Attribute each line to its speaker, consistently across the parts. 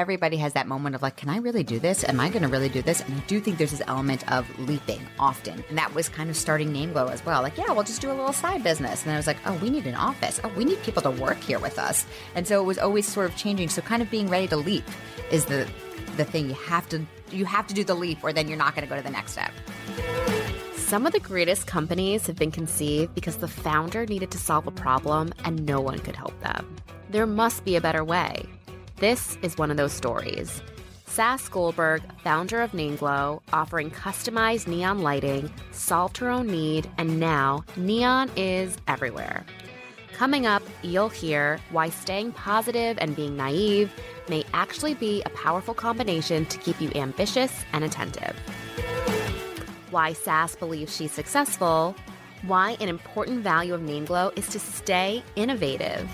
Speaker 1: everybody has that moment of like, can I really do this? Am I going to really do this? And I do think there's this element of leaping often. And that was kind of starting Name Glow as well. Like, yeah, we'll just do a little side business. And I was like, oh, we need an office. Oh, we need people to work here with us. And so it was always sort of changing. So kind of being ready to leap is the the thing you have to you have to do the leap or then you're not going to go to the next step.
Speaker 2: Some of the greatest companies have been conceived because the founder needed to solve a problem and no one could help them. There must be a better way. This is one of those stories. Sass Goldberg, founder of Name Glow, offering customized neon lighting, solved her own need, and now neon is everywhere. Coming up, you'll hear why staying positive and being naive may actually be a powerful combination to keep you ambitious and attentive. Why Sass believes she's successful, why an important value of Name Glow is to stay innovative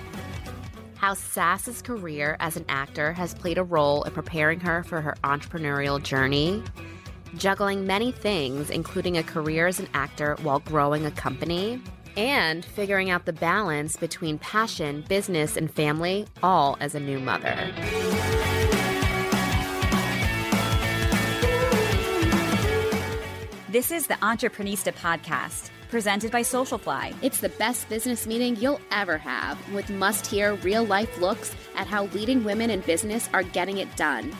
Speaker 2: how Sass's career as an actor has played a role in preparing her for her entrepreneurial journey, juggling many things, including a career as an actor while growing a company, and figuring out the balance between passion, business, and family, all as a new mother.
Speaker 3: This is the Entreprenista podcast presented by Socialfly.
Speaker 2: It's the best business meeting you'll ever have with must hear real life looks at how leading women in business are getting it done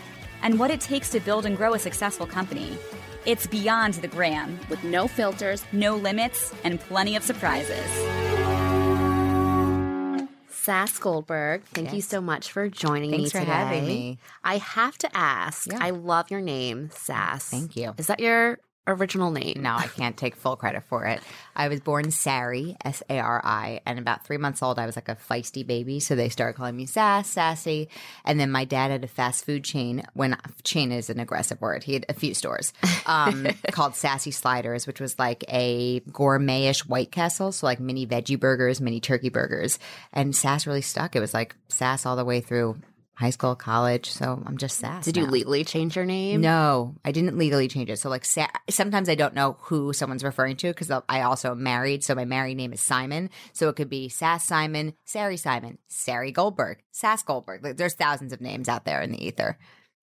Speaker 3: and what it takes to build and grow a successful company. It's beyond the gram
Speaker 2: with no filters,
Speaker 3: no limits, and plenty of surprises.
Speaker 2: Sass Goldberg, thank yes. you so much for joining
Speaker 1: Thanks
Speaker 2: me
Speaker 1: today.
Speaker 2: for
Speaker 1: having me.
Speaker 2: I have to ask. Yeah. I love your name, Sass.
Speaker 1: Thank you.
Speaker 2: Is that your original name.
Speaker 1: No, I can't take full credit for it. I was born Sari, S A R I, and about three months old, I was like a feisty baby. So they started calling me Sass, Sassy. And then my dad had a fast food chain. When chain is an aggressive word, he had a few stores um, called Sassy Sliders, which was like a gourmetish White Castle. So like mini veggie burgers, mini turkey burgers. And Sass really stuck. It was like Sass all the way through high school, college. So I'm just Sass.
Speaker 2: Did
Speaker 1: now.
Speaker 2: you legally change your name?
Speaker 1: No, I didn't legally change it. So like Sa- sometimes I don't know who someone's referring to because I also am married. So my married name is Simon. So it could be Sass Simon, Sari Simon, Sari Goldberg, Sass Goldberg. Like, there's thousands of names out there in the ether.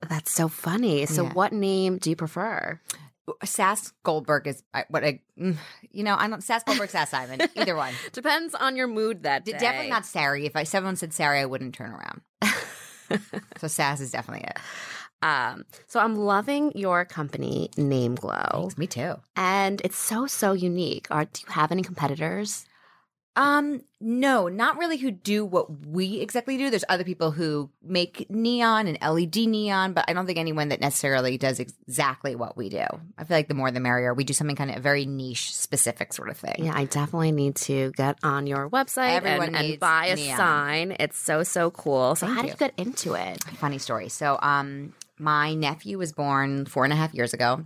Speaker 2: That's so funny. So yeah. what name do you prefer?
Speaker 1: Sass Goldberg is what I, mm, you know, I don't Sass Goldberg, Sass Simon, either one
Speaker 2: depends on your mood that day.
Speaker 1: Definitely not Sari. If I someone said Sari, I wouldn't turn around. so Sass is definitely it.
Speaker 2: Um, so I'm loving your company, Name Glow.
Speaker 1: Thanks, me too.
Speaker 2: And it's so so unique. Are do you have any competitors?
Speaker 1: Um, no, not really who do what we exactly do. There's other people who make neon and LED neon, but I don't think anyone that necessarily does exactly what we do. I feel like the more the merrier. We do something kind of very niche specific sort of thing.
Speaker 2: Yeah, I definitely need to get on your website and, and, buy a neon. sign. It's so, so cool. So
Speaker 1: Thank
Speaker 2: how
Speaker 1: you.
Speaker 2: did you get into it?
Speaker 1: Funny story. So, um, my nephew was born four and a half years ago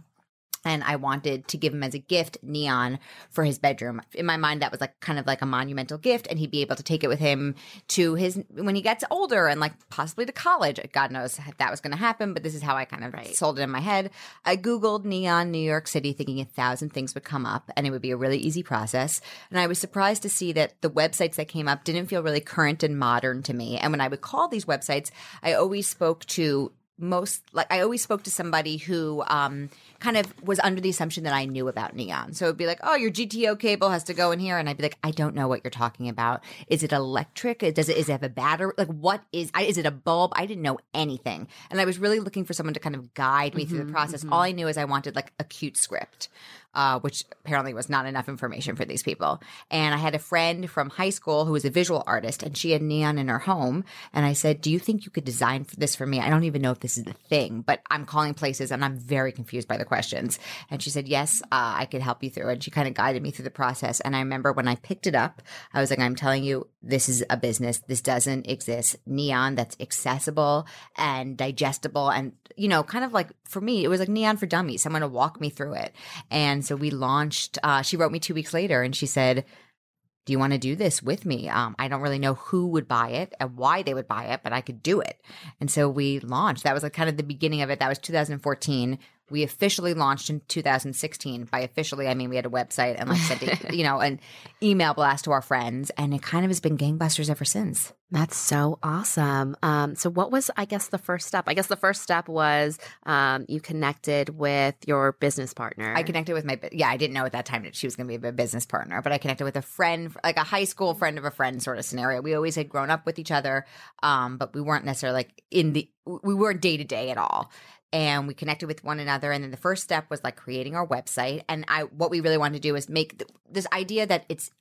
Speaker 1: and I wanted to give him as a gift neon for his bedroom. In my mind, that was like kind of like a monumental gift, and he'd be able to take it with him to his when he gets older and like possibly to college. God knows if that was going to happen, but this is how I kind of right. sold it in my head. I googled neon New York City, thinking a thousand things would come up, and it would be a really easy process. And I was surprised to see that the websites that came up didn't feel really current and modern to me. And when I would call these websites, I always spoke to most like I always spoke to somebody who um kind of was under the assumption that I knew about neon. So it'd be like, oh, your GTO cable has to go in here. And I'd be like, I don't know what you're talking about. Is it electric? Does it, is it have a battery? Like, what is, is it a bulb? I didn't know anything. And I was really looking for someone to kind of guide me mm-hmm, through the mm-hmm, process. Mm-hmm. All I knew is I wanted like a cute script uh, which apparently was not enough information for these people. And I had a friend from high school who was a visual artist, and she had neon in her home. And I said, "Do you think you could design this for me? I don't even know if this is the thing, but I'm calling places and I'm very confused by the questions." And she said, "Yes, uh, I could help you through." And she kind of guided me through the process. And I remember when I picked it up, I was like, "I'm telling you, this is a business. This doesn't exist. Neon that's accessible and digestible, and you know, kind of like for me, it was like neon for dummies. Someone to walk me through it." And so we launched. Uh, she wrote me two weeks later, and she said, "Do you want to do this with me? Um, I don't really know who would buy it and why they would buy it, but I could do it." And so we launched. That was like kind of the beginning of it. That was 2014. We officially launched in 2016. By officially, I mean we had a website and like sent, you know, an email blast to our friends, and it kind of has been gangbusters ever since.
Speaker 2: That's so awesome. Um, so, what was, I guess, the first step? I guess the first step was um, you connected with your business partner.
Speaker 1: I connected with my yeah. I didn't know at that time that she was going to be a business partner, but I connected with a friend, like a high school friend of a friend sort of scenario. We always had grown up with each other, um, but we weren't necessarily like in the we weren't day to day at all. And we connected with one another, and then the first step was like creating our website. And I, what we really wanted to do is make th- this idea that it's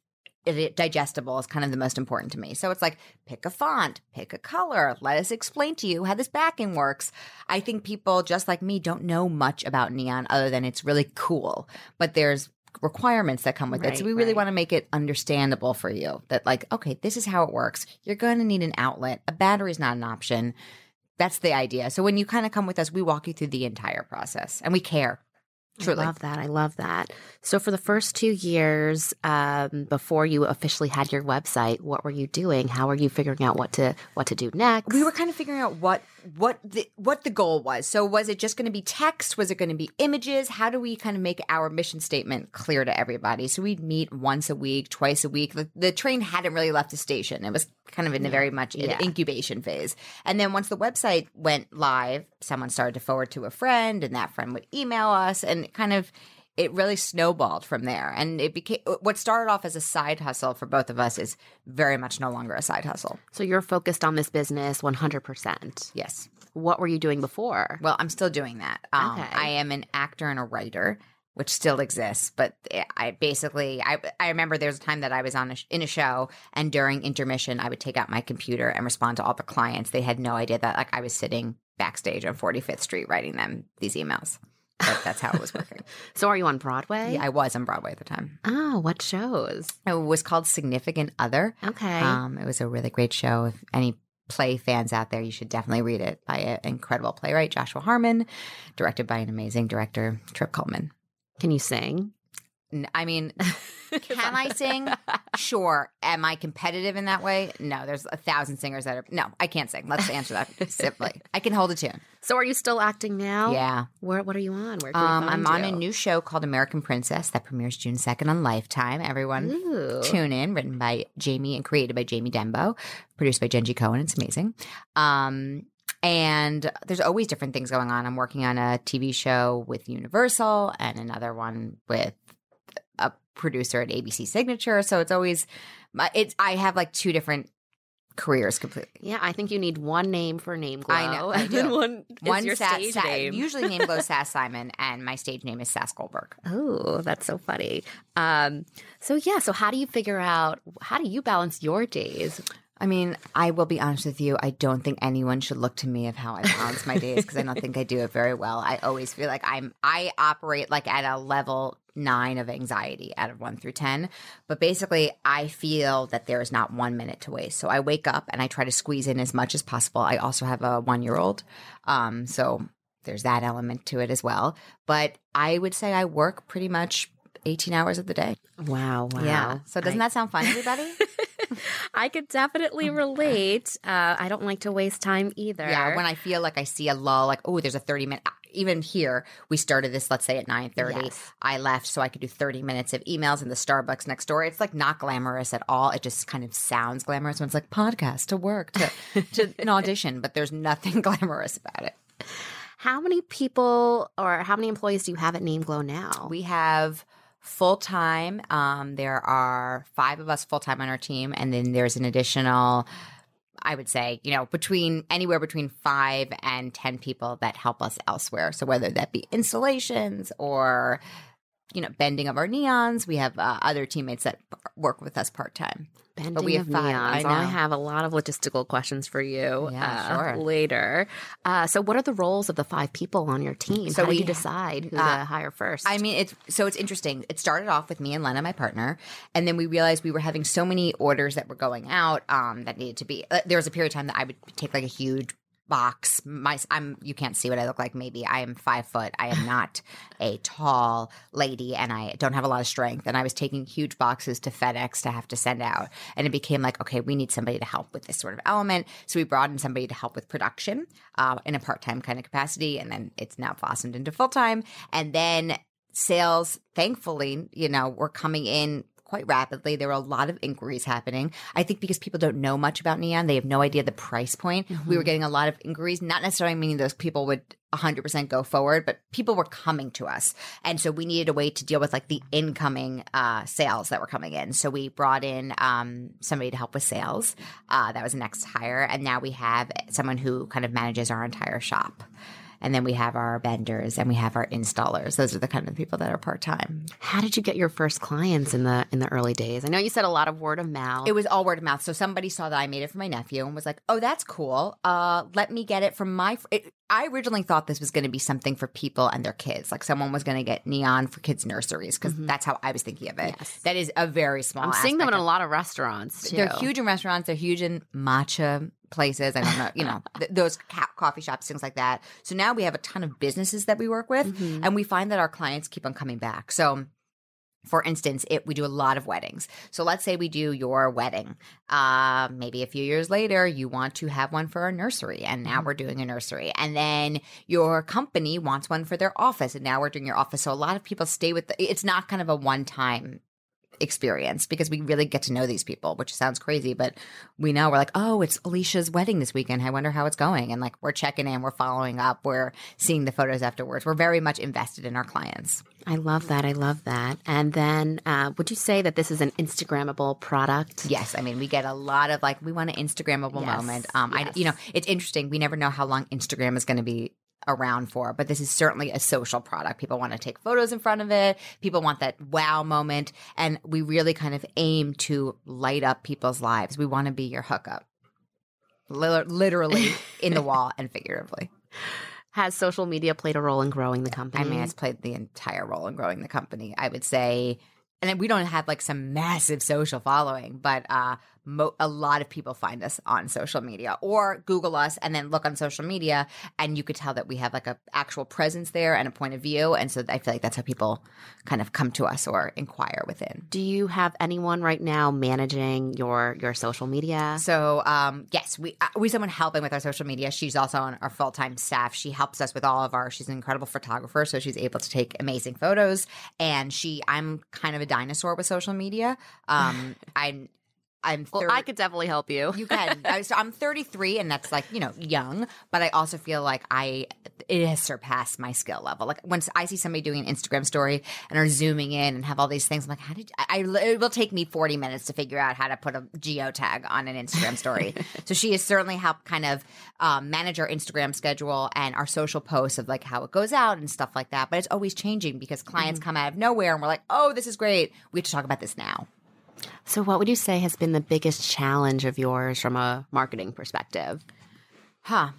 Speaker 1: it, digestible is kind of the most important to me. So it's like pick a font, pick a color, let us explain to you how this backing works. I think people just like me don't know much about neon other than it's really cool, but there's requirements that come with it. So we really
Speaker 2: right.
Speaker 1: want to make it understandable for you that like okay, this is how it works. You're going to need an outlet. A battery is not an option. That's the idea. So when you kind of come with us, we walk you through the entire process and we care. Truly.
Speaker 2: I love that. I love that. So, for the first two years um, before you officially had your website, what were you doing? How were you figuring out what to what to do next?
Speaker 1: we were kind of figuring out what what the what the goal was. So was it just going to be text? Was it going to be images? How do we kind of make our mission statement clear to everybody? So we'd meet once a week, twice a week. The, the train hadn't really left the station. It was kind of in a very much
Speaker 2: Yeah.
Speaker 1: incubation phase. And then once the website went live, someone started to forward to a friend, and that friend would email us, and kind of it really snowballed from there. And it became what started off as a side hustle for both of us is very much no longer a side hustle.
Speaker 2: so, you're focused on this business 100%.
Speaker 1: Yes.
Speaker 2: What were you doing before?
Speaker 1: Well, I'm still doing that. Um,
Speaker 2: Okay.
Speaker 1: I am an actor and a writer, which still exists. But I basically, I I remember there was a time that I was on a, sh- in a show, and during intermission, I would take out my computer and respond to all the clients. They had no idea that like I was sitting backstage on 45th Street writing them these emails. But that's how it was working.
Speaker 2: So, are you on Broadway?
Speaker 1: yeah, I was on Broadway at the time.
Speaker 2: Oh, what shows?
Speaker 1: It was called Significant Other.
Speaker 2: Okay.
Speaker 1: Um, it was a really great show. If any play fans out there, you should definitely read it by an incredible playwright, Joshua Harmon, directed by an amazing director, Trip Cullman.
Speaker 2: Can you sing?
Speaker 1: I mean, can I sing? Sure. Am I competitive in that way? No. There's a thousand singers that are. No, I can't sing. Let's answer that simply. I can hold a tune.
Speaker 2: So, are you still acting now?
Speaker 1: Yeah.
Speaker 2: Where? What are you on? Where
Speaker 1: Um, I'm on a new show called American Princess that premieres June 2nd on Lifetime. Everyone
Speaker 2: Ooh.
Speaker 1: tune in, written by Jamie and created by Jamie Denbo, produced by Jenji Kohan. It's amazing. Um, and there's always different things going on. I'm working on a TV show with Universal and another one with producer at ABC Signature. So it's always, my- it's I have like two different careers completely.
Speaker 2: Yeah, I think you need one name for Name Glow.
Speaker 1: I know, I
Speaker 2: and then
Speaker 1: do.
Speaker 2: one
Speaker 1: One
Speaker 2: your
Speaker 1: Sa-
Speaker 2: stage
Speaker 1: Sa-
Speaker 2: name.
Speaker 1: usually name glows Sass Simon, and my stage name is Sass Goldberg.
Speaker 2: Oh, that's so funny. Um, so yeah, so how do you figure out how do you balance your days?
Speaker 1: I mean, I will be honest with you. I don't think anyone should look to me of how I balance my days because I don't think I do it very well. I always feel like I'm I operate like at a level nine of anxiety out of one through ten. But basically, I feel that there is not one minute to waste. So I wake up and I try to squeeze in as much as possible. I also have a one year old, um, so there's that element to it as well. But I would say I work pretty much. 18 hours of the day.
Speaker 2: Wow, wow.
Speaker 1: Yeah. So doesn't that sound fun, everybody?
Speaker 2: I could definitely relate. Uh, I don't like to waste time either.
Speaker 1: Yeah, when I feel like I see a lull, like oh, there's a thirty minute. Even here, we started this. Let's say at nine thirty.
Speaker 2: Yes.
Speaker 1: I left so I could do thirty minutes of emails in the Starbucks next door. It's like not glamorous at all. It just kind of sounds glamorous when it's like podcast to work to to an audition, but there's nothing glamorous about it.
Speaker 2: how many people or how many employees do you have at Name Glow now?
Speaker 1: We have full time. Um, there are five of us full time on our team, and then there's an additional. I would say, you know, between anywhere between five and 10 people that help us elsewhere. So, whether that be installations or, you know, bending of our neons, we have uh, other teammates that work with us part time.
Speaker 2: Bending
Speaker 1: we have
Speaker 2: of
Speaker 1: five,
Speaker 2: neons.
Speaker 1: I
Speaker 2: I, have a lot of logistical questions for you.
Speaker 1: Yeah,
Speaker 2: uh,
Speaker 1: sure.
Speaker 2: Later. Uh, so, what are the roles of the five people on your team?
Speaker 1: So
Speaker 2: How do you decide who
Speaker 1: uh,
Speaker 2: to hire first?
Speaker 1: I mean, it's so it's interesting. It started off with me and Lena, my partner, and then we realized we were having so many orders that were going out um, that needed to be. Uh, there was a period of time that I would take like a huge box. My I'm you can't see what I look like. Maybe I am five foot. I am not a tall lady, and I don't have a lot of strength. And I was taking huge boxes to FedEx to have to send out, and it became like, okay, we need somebody to help with this sort of element. So we brought in somebody to help with production uh, in a part time kind of capacity, and then it's now blossomed into full time. And then sales, thankfully, you know, were coming in quite rapidly. There were a lot of inquiries happening. I think because people don't know much about Neon, they have no idea the price point.
Speaker 2: Mm-hmm.
Speaker 1: We were getting a lot of inquiries, not necessarily meaning those people would 100% go forward, but people were coming to us. And so we needed a way to deal with like the incoming uh, sales that were coming in. So we brought in um, somebody to help with sales. Uh, that was the next hire. And now we have someone who kind of manages our entire shop. And then we have our vendors and we have our installers. Those are the kind of people that are part time.
Speaker 2: How did you get your first clients in the in the early days? I know you said a lot of word of mouth.
Speaker 1: It was all word of mouth. So somebody saw that I made it for my nephew and was like, "Oh, that's cool. Uh, let me get it from my." Fr-. It, I originally thought this was going to be something for people and their kids. Like someone was going to get neon for kids' nurseries because that's how I was thinking of it.
Speaker 2: Yes.
Speaker 1: That is a very small.
Speaker 2: I'm seeing them in a lot of restaurants too.
Speaker 1: They're huge in restaurants. They're huge in matcha places. I don't know, you know, th- those ca- coffee shops, things like that. So now we have a ton of businesses that we work with,
Speaker 2: Mhm.
Speaker 1: and we find that our clients keep on coming back. So. For instance, it, we do a lot of weddings. So let's say we do your wedding. Uh, maybe a few years later, you want to have one for a nursery, and now we're doing a nursery. And then your company wants one for their office, and now we're doing your office. So a lot of people stay with. The, it's not kind of a one time experience because we really get to know these people, which sounds crazy, but we know we're like, oh, it's Alicia's wedding this weekend. I wonder how it's going. And like we're checking in, we're following up, we're seeing the photos afterwards. We're very much invested in our clients.
Speaker 2: I love that. I love that. And then, uh, would you say that this is an Instagrammable product?
Speaker 1: Yes, I mean we get a lot of like we want an Instagrammable
Speaker 2: Yes,
Speaker 1: moment. Um, I you know it's interesting. We never know how long Instagram is going to be around for, but this is certainly a social product. People want to take photos in front of it. People want that wow moment, and we really kind of aim to light up people's lives. We want to be your hookup, literally in the wall and figuratively.
Speaker 2: Has social media played a role in growing the company?
Speaker 1: I mean, it's played the entire role in growing the company. I would say, and we don't have like some massive social following, but uh, mo- a lot of people find us on social media or Google us and then look on social media, and you could tell that we have like a actual presence there and a point of view, and so I feel like that's how people kind of come to us or inquire within.
Speaker 2: Do you have anyone right now managing your your social media?
Speaker 1: So um, yes, we uh, we someone helping with our social media. She's also on our full time staff. She helps us with all of our. She's an incredible photographer, so she's able to take amazing photos. And she, I'm kind of a dinosaur with social media. Um, I'm I'm
Speaker 2: Well, I could definitely help you.
Speaker 1: You can. I, so I'm 33, and that's like you know young, but I also feel like I it has surpassed my skill level. Like once I see somebody doing an Instagram story and are zooming in and have all these things, I'm like, how did I? I it will take me 40 minutes to figure out how to put a geotag on an Instagram story. so she has certainly helped kind of um, manage our Instagram schedule and our social posts of like how it goes out and stuff like that. But it's always changing because clients come out of nowhere and we're like, oh, this is great. We have to talk about this now.
Speaker 2: So, what would you say has been the biggest challenge of yours from a marketing perspective?
Speaker 1: Huh.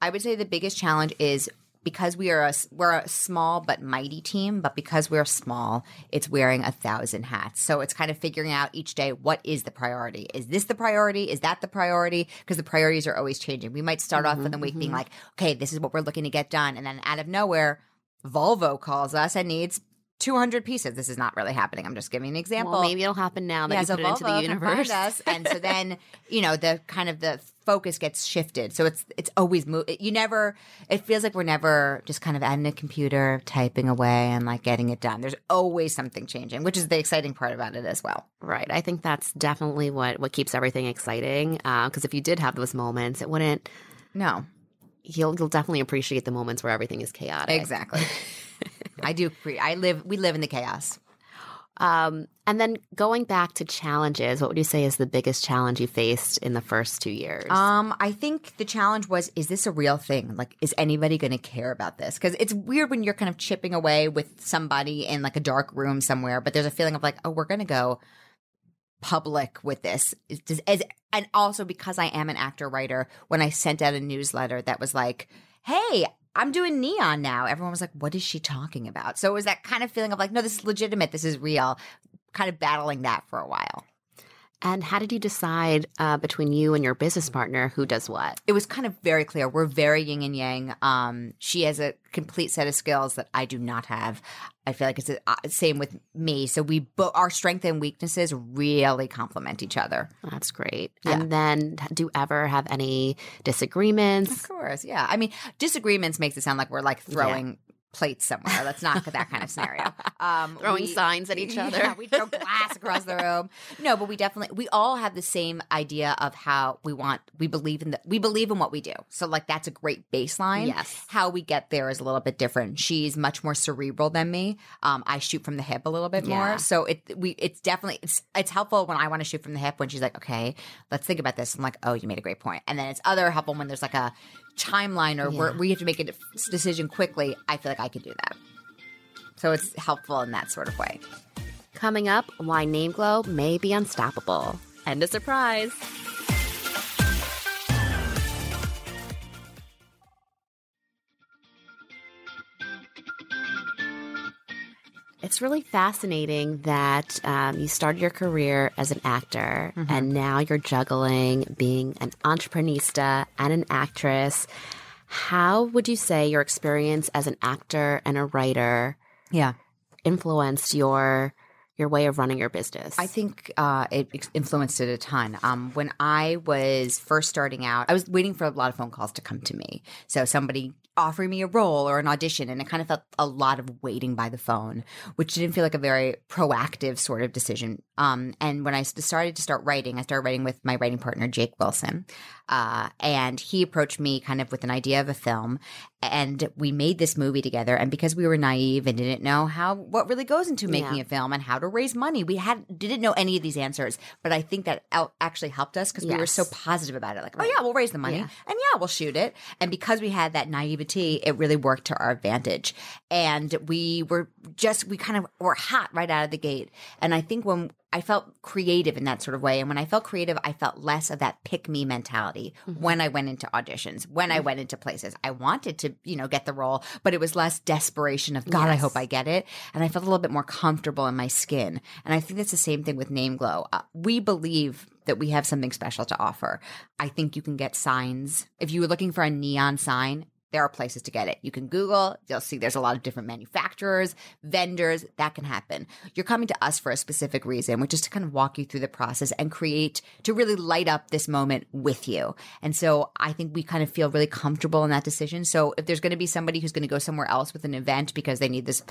Speaker 1: I would say the biggest challenge is because we are a we're a small but mighty team, but because we're small, it's wearing a thousand hats. So it's kind of figuring out each day what is the priority. Is this the priority? Is that the priority? Because the priorities are always changing. We might start off in the week mm-hmm. being mm-hmm. like, okay, this is what we're looking to get done, and then out of nowhere, Volvo calls us and needs. 200 pieces. This is not really happening. I'm just giving an example
Speaker 2: Well, maybe it'll happen now that you
Speaker 1: so
Speaker 2: put it into the
Speaker 1: Volvo
Speaker 2: universe.
Speaker 1: us. and so then you know the kind of the focus gets shifted so it's it's always move you never it feels like we're never just kind of at a computer typing away and like getting it done there's always something changing which is the exciting part about it as well
Speaker 2: Right. I think that's definitely what what keeps everything exciting. Uh, because if you did have those moments, it wouldn't.
Speaker 1: no
Speaker 2: You'll you'll definitely appreciate the moments where everything is chaotic.
Speaker 1: exactly i do pre- i live we live in the chaos
Speaker 2: Um, and then going back to challenges, what would you say is the biggest challenge you faced in the first two years?
Speaker 1: Um, I think the challenge was: is this a real thing? Like, is anybody going to care about this? Because it's weird when you're kind of chipping away with somebody in like a dark room somewhere, but there's a feeling of like, oh, we're going to go public with this. And also because I am an actor writer, when I sent out a newsletter that was like, "Hey." I'm doing neon now. Everyone was like, what is she talking about? So it was that kind of feeling of like, no, this is legitimate. This is real. Kind of battling that for a while.
Speaker 2: And how did you decide uh, between you and your business partner who does what?
Speaker 1: it was kind of very clear. We're very yin and yang. Um, she has a complete set of skills that I do not have. I feel like it's the uh, same with me. So we both our strengths and weaknesses really complement each other.
Speaker 2: That's great.
Speaker 1: Yeah.
Speaker 2: And then do you ever have any disagreements?
Speaker 1: Of course, yeah. I mean, disagreements makes it sound like we're like throwing plates somewhere. That's not that kind of scenario. Um,
Speaker 2: Throwing signs at each other.
Speaker 1: Yeah, we throw glass across the room. No, but we definitely we all have the same idea of how we want. We believe in the we believe in what we do. So like that's a great baseline.
Speaker 2: Yes.
Speaker 1: How we get there is a little bit different. She's much more cerebral than me. Um, I shoot from the hip a little bit
Speaker 2: Yeah.
Speaker 1: more. So it we it's definitely it's it's helpful when I want to shoot from the hip when she's like, okay, let's think about this. I'm like, oh, you made a great point. And then it's other helpful when there's like a timeline or where
Speaker 2: Yeah.
Speaker 1: we have to make a decision quickly. I feel like I could do that. So it's helpful in that sort of way.
Speaker 2: Coming up, why Name Glow may be unstoppable. And a surprise. It's really fascinating that um, you started your career as an actor and now you're juggling being an entrepreneurista and an actress. How would you say your experience as an actor and a writer
Speaker 1: Yeah.
Speaker 2: influenced your your way of running your business?
Speaker 1: I think uh, it influenced it a ton. Um, when I was first starting out, I was waiting for a lot of phone calls to come to me. So somebody offering me a role or an audition, and it kind of felt a lot of waiting by the phone, which didn't feel like a very proactive sort of decision. Um, and I started to start writing, I started writing with my writing partner Jake Wilson, uh, and he approached me kind of with an idea of a film, and we made this movie together. And because we were naive and didn't know how what really goes into making
Speaker 2: Yeah.
Speaker 1: a film and how to raise money, we had didn't know any of these answers. But I think that out actually helped us because we were so positive about it. Like, oh yeah, we'll raise the money,
Speaker 2: Yeah.
Speaker 1: and yeah, we'll shoot it. And because we had that naivety, it really worked to our advantage. And we were just we kind of were hot right out of the gate. And I think when I felt creative in that sort of way. And when I felt creative, I felt less of that pick me mentality when I went into auditions, when I went into places. I wanted to, you know, get the role, but it was less desperation of, God, I hope I get it. And I felt a little bit more comfortable in my skin. And I think that's the same thing with Name Glow. Uh, we believe that we have something special to offer. I think you can get signs. If you were looking for a neon sign, there are places to get it. You can Google, you'll see there's a lot of different manufacturers, vendors, that can happen. You're coming to us for a specific reason, which is to kind of walk you through the process and create, to really light up this moment with you. And so I think we kind of feel really comfortable in that decision. So if there's going to be somebody who's going to go somewhere else with an event because they need this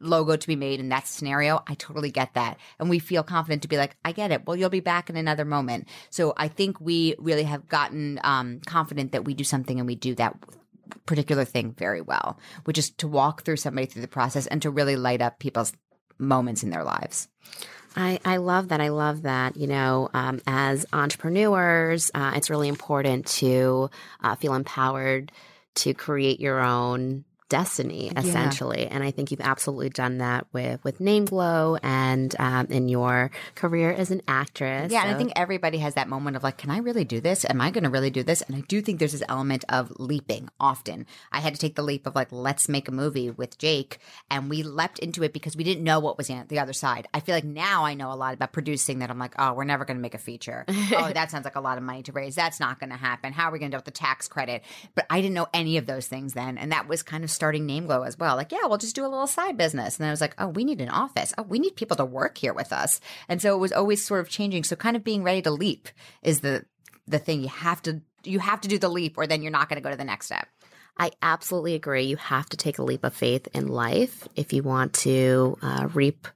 Speaker 1: logo to be made in that scenario, I totally get that. And we feel confident to be like, I get it. Well, you'll be back in another moment. So I think we really have gotten um, confident that we do something and we do that particular thing very well, which is to walk through somebody through the process and to really light up people's moments in their lives.
Speaker 2: I, I love that. I love that. You know, um, as entrepreneurs, uh, it's really important to uh, feel empowered to create your own destiny, essentially. And I think you've absolutely done that with with Name Glow and um, in your career as an actress.
Speaker 1: Yeah, and I think everybody has that moment of like, can I really do this? Am I going to really do this? And I do think there's this element of leaping often. I had to take the leap of like, let's make a movie with Jake. And we leapt into it because we didn't know what was on the other side. I feel like now I know a lot about producing that I'm like, oh, we're never going to make a feature. oh, that sounds like a lot of money to raise. That's not going to happen. How are we going to do it with the tax credit? But I didn't know any of those things then. And that was kind of starting Name Glow as well. Like, yeah, we'll just do a little side business. And I was like, oh, we need an office. Oh, we need people to work here with us. And so it was always sort of changing. So kind of being ready to leap is the the thing you have to you have to do the leap or then you're not going to go to the next step.
Speaker 2: I absolutely agree. You have to take a leap of faith in life if you want to uh, reap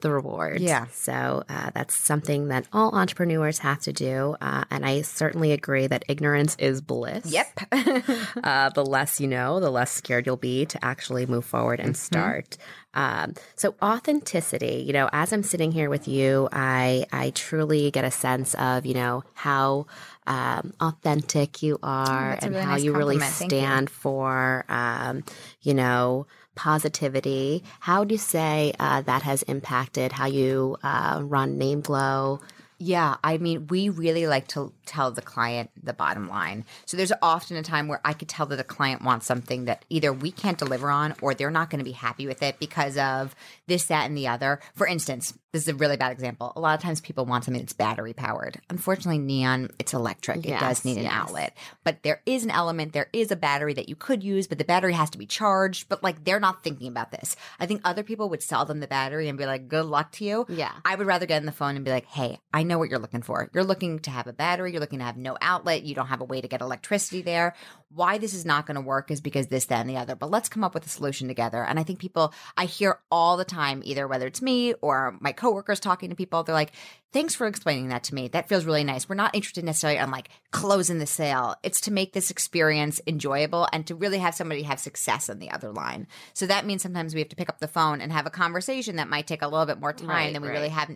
Speaker 2: the reward.
Speaker 1: Yeah.
Speaker 2: So uh, that's something that all entrepreneurs have to do. Uh, and I certainly agree that ignorance is bliss. Yep. uh, the less you know, the less scared you'll be to actually move forward and start. Um, so authenticity, you know, as I'm sitting here with you, I I truly get a sense of you know how um, authentic you are
Speaker 1: a
Speaker 2: and
Speaker 1: really
Speaker 2: how
Speaker 1: nice
Speaker 2: you really
Speaker 1: compliment. You.
Speaker 2: stand for um, you know positivity. How would you say uh, that has impacted how you uh, run Name Glow?
Speaker 1: Yeah, I mean, we really like to tell the client the bottom line. So there's often a time where I could tell that the client wants something that either we can't deliver on or they're not going to be happy with it because of this, that, and the other. For instance, this is a really bad example. A lot of times people want something that's battery powered. Unfortunately, neon, it's electric. it does
Speaker 2: Yes,
Speaker 1: need an
Speaker 2: yes.
Speaker 1: outlet. But there is an element, there is a battery that you could use, but the battery has to be charged. But like they're not thinking about this. I think other people would sell them the battery and be like, good luck to you.
Speaker 2: Yeah.
Speaker 1: I would rather get on the phone and be like, hey, I know what you're looking for. You're looking to have a battery, you're looking to have no outlet, you don't have a way to get electricity there. Why this is not going to work is because this, that, and the other. But let's come up with a solution together. And I think people, I hear all the time, either whether it's me or my coworkers talking to people, they're like, thanks for explaining that to me. That feels really nice. We're not interested necessarily on like closing the sale. It's to make this experience enjoyable and to really have somebody have success on the other line. So that means sometimes we have to pick up the phone and have a conversation that might take a little bit more time
Speaker 2: Right,
Speaker 1: than we
Speaker 2: right.
Speaker 1: really have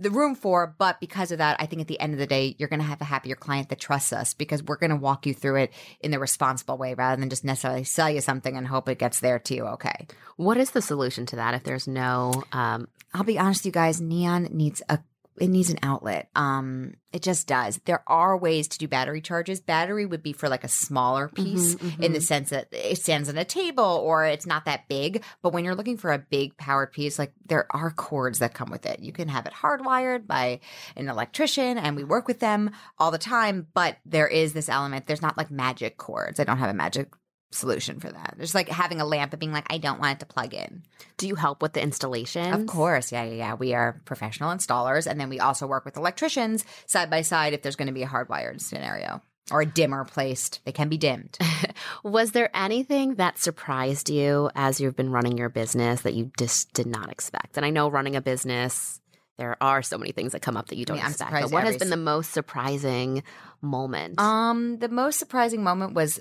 Speaker 1: the room for. But because of that, I think at the end of the day, you're going to have a happier client that trusts us because we're going to walk you through it in the responsible way rather than just necessarily sell you something and hope it gets there to you okay.
Speaker 2: What is the solution to that if there's no um
Speaker 1: I'll be honest with you guys, neon needs a it needs an outlet. Um it just does. There are ways to do battery charges. Battery would be for like a smaller piece in the sense that it stands on a table or it's not that big, but when you're looking for a big powered piece, like there are cords that come with it. You can have it hardwired by an electrician and we work with them all the time, but there is this element. There's not like magic cords. I don't have a magic solution for that. It's like having a lamp and being like I don't want it to plug in.
Speaker 2: do you help with the installation?
Speaker 1: Of course, yeah, yeah, yeah. We are professional installers, and then we also work with electricians side by side if there's going to be a hardwired scenario or a dimmer placed. They can be dimmed.
Speaker 2: Was there anything that surprised you as you've been running your business that you just did not expect? And I know running a business, there are so many things that come up that you don't
Speaker 1: I'm
Speaker 2: expect. But what has been the most surprising moment?
Speaker 1: um, the most surprising moment was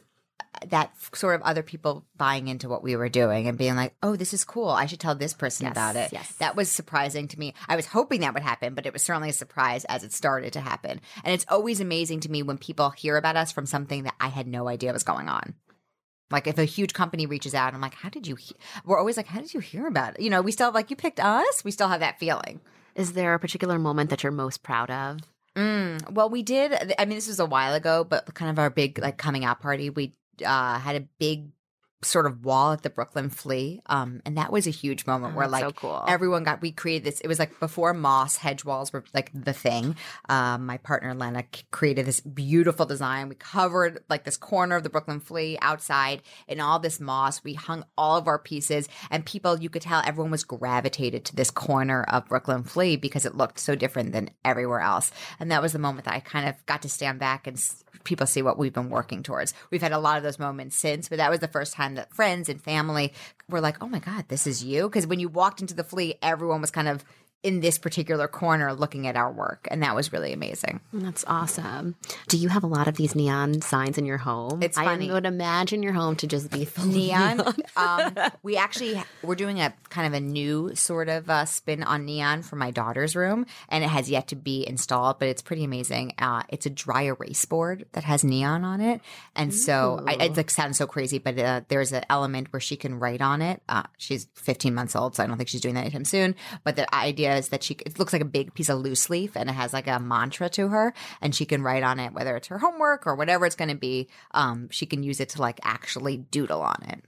Speaker 1: that sort of other people buying into what we were doing and being like, "Oh, this is cool. I should tell this person
Speaker 2: Yes,
Speaker 1: about it."
Speaker 2: yes.
Speaker 1: That was surprising to me. I was hoping that would happen, but it was certainly a surprise as it started to happen. And it's always amazing to me when people hear about us from something that I had no idea was going on. Like if a huge company reaches out, I'm like, "How did you?" He-? We're always like, "How did you hear about it?" You know, we still have like, "You picked us." We still have that feeling.
Speaker 2: Is there a particular moment that you're most proud of?
Speaker 1: Mm, well, we did. I mean, this was a while ago, but kind of our big like coming out party. We uh, had a big sort of wall at the Brooklyn Flea, um, and that was a huge moment
Speaker 2: Oh,
Speaker 1: where like
Speaker 2: so cool.
Speaker 1: everyone got. We created this. It was like before moss hedge walls were like the thing. Um, my partner Lena c- created this beautiful design. We covered like this corner of the Brooklyn Flea outside in all this moss. We hung all of our pieces, and people you could tell everyone was gravitated to this corner of Brooklyn Flea because it looked so different than everywhere else. And that was the moment that I kind of got to stand back and people see what we've been working towards. We've had a lot of those moments since, but that was the first time that friends and family were like, "Oh my god, this is you!" Because when you walked into the Flea, everyone was kind of in this particular corner looking at our work, and that was really amazing.
Speaker 2: That's awesome. Do you have a lot of these neon signs in your home?
Speaker 1: It's funny.
Speaker 2: I would imagine your home to just be full of
Speaker 1: neon. um, we actually we're doing a kind of a new sort of uh, spin on neon for my daughter's room, and it has yet to be installed, but it's pretty amazing. Uh, it's a dry erase board that has neon on it, and so I, it like sounds so crazy, but uh, there's an element where she can write on it. Uh, she's 15 months old, so I don't think she's doing that anytime soon. But the idea is that she it looks like a big piece of loose leaf, and it has like a mantra to her, and she can write on it whether it's her homework or whatever it's going to be. Um, she can use it to like actually doodle on it.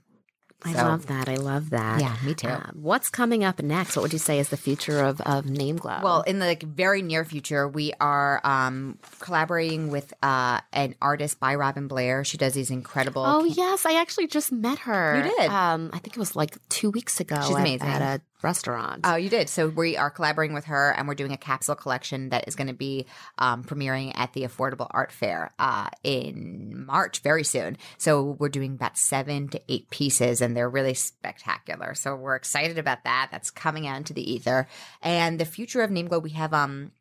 Speaker 2: I
Speaker 1: So-
Speaker 2: love that. I love that.
Speaker 1: Yeah, me too.
Speaker 2: Um, what's coming up next? What would you say is the future of, of Name Glow?
Speaker 1: Well, in the like, very near future, we are um, collaborating with uh, an artist by Robin Blair. She does these incredible.
Speaker 2: oh yes, I actually just met her.
Speaker 1: You did?
Speaker 2: Um, I think it was like two weeks ago.
Speaker 1: She's
Speaker 2: at-
Speaker 1: amazing.
Speaker 2: at a restaurant.
Speaker 1: Oh, you did. So we are collaborating with her, and we're doing a capsule collection that is going to be um, premiering at the Affordable Art Fair uh, in March, very soon. So we're doing about seven to eight pieces, and they're really spectacular. So we're excited about that. That's coming out into the ether, and the future of Name Glow. We have um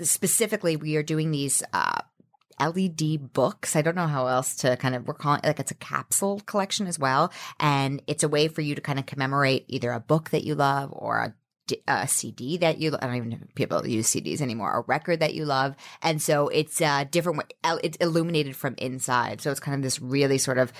Speaker 1: specifically we are doing these. Uh, LED books. I don't know how else to kind of, we're calling it like it's a capsule collection as well. And it's a way for you to kind of commemorate either a book that you love or a CD that you I don't even know if people use CDs anymore, a record that you love. And so it's a different way, it's illuminated from inside. So it's kind of this really sort of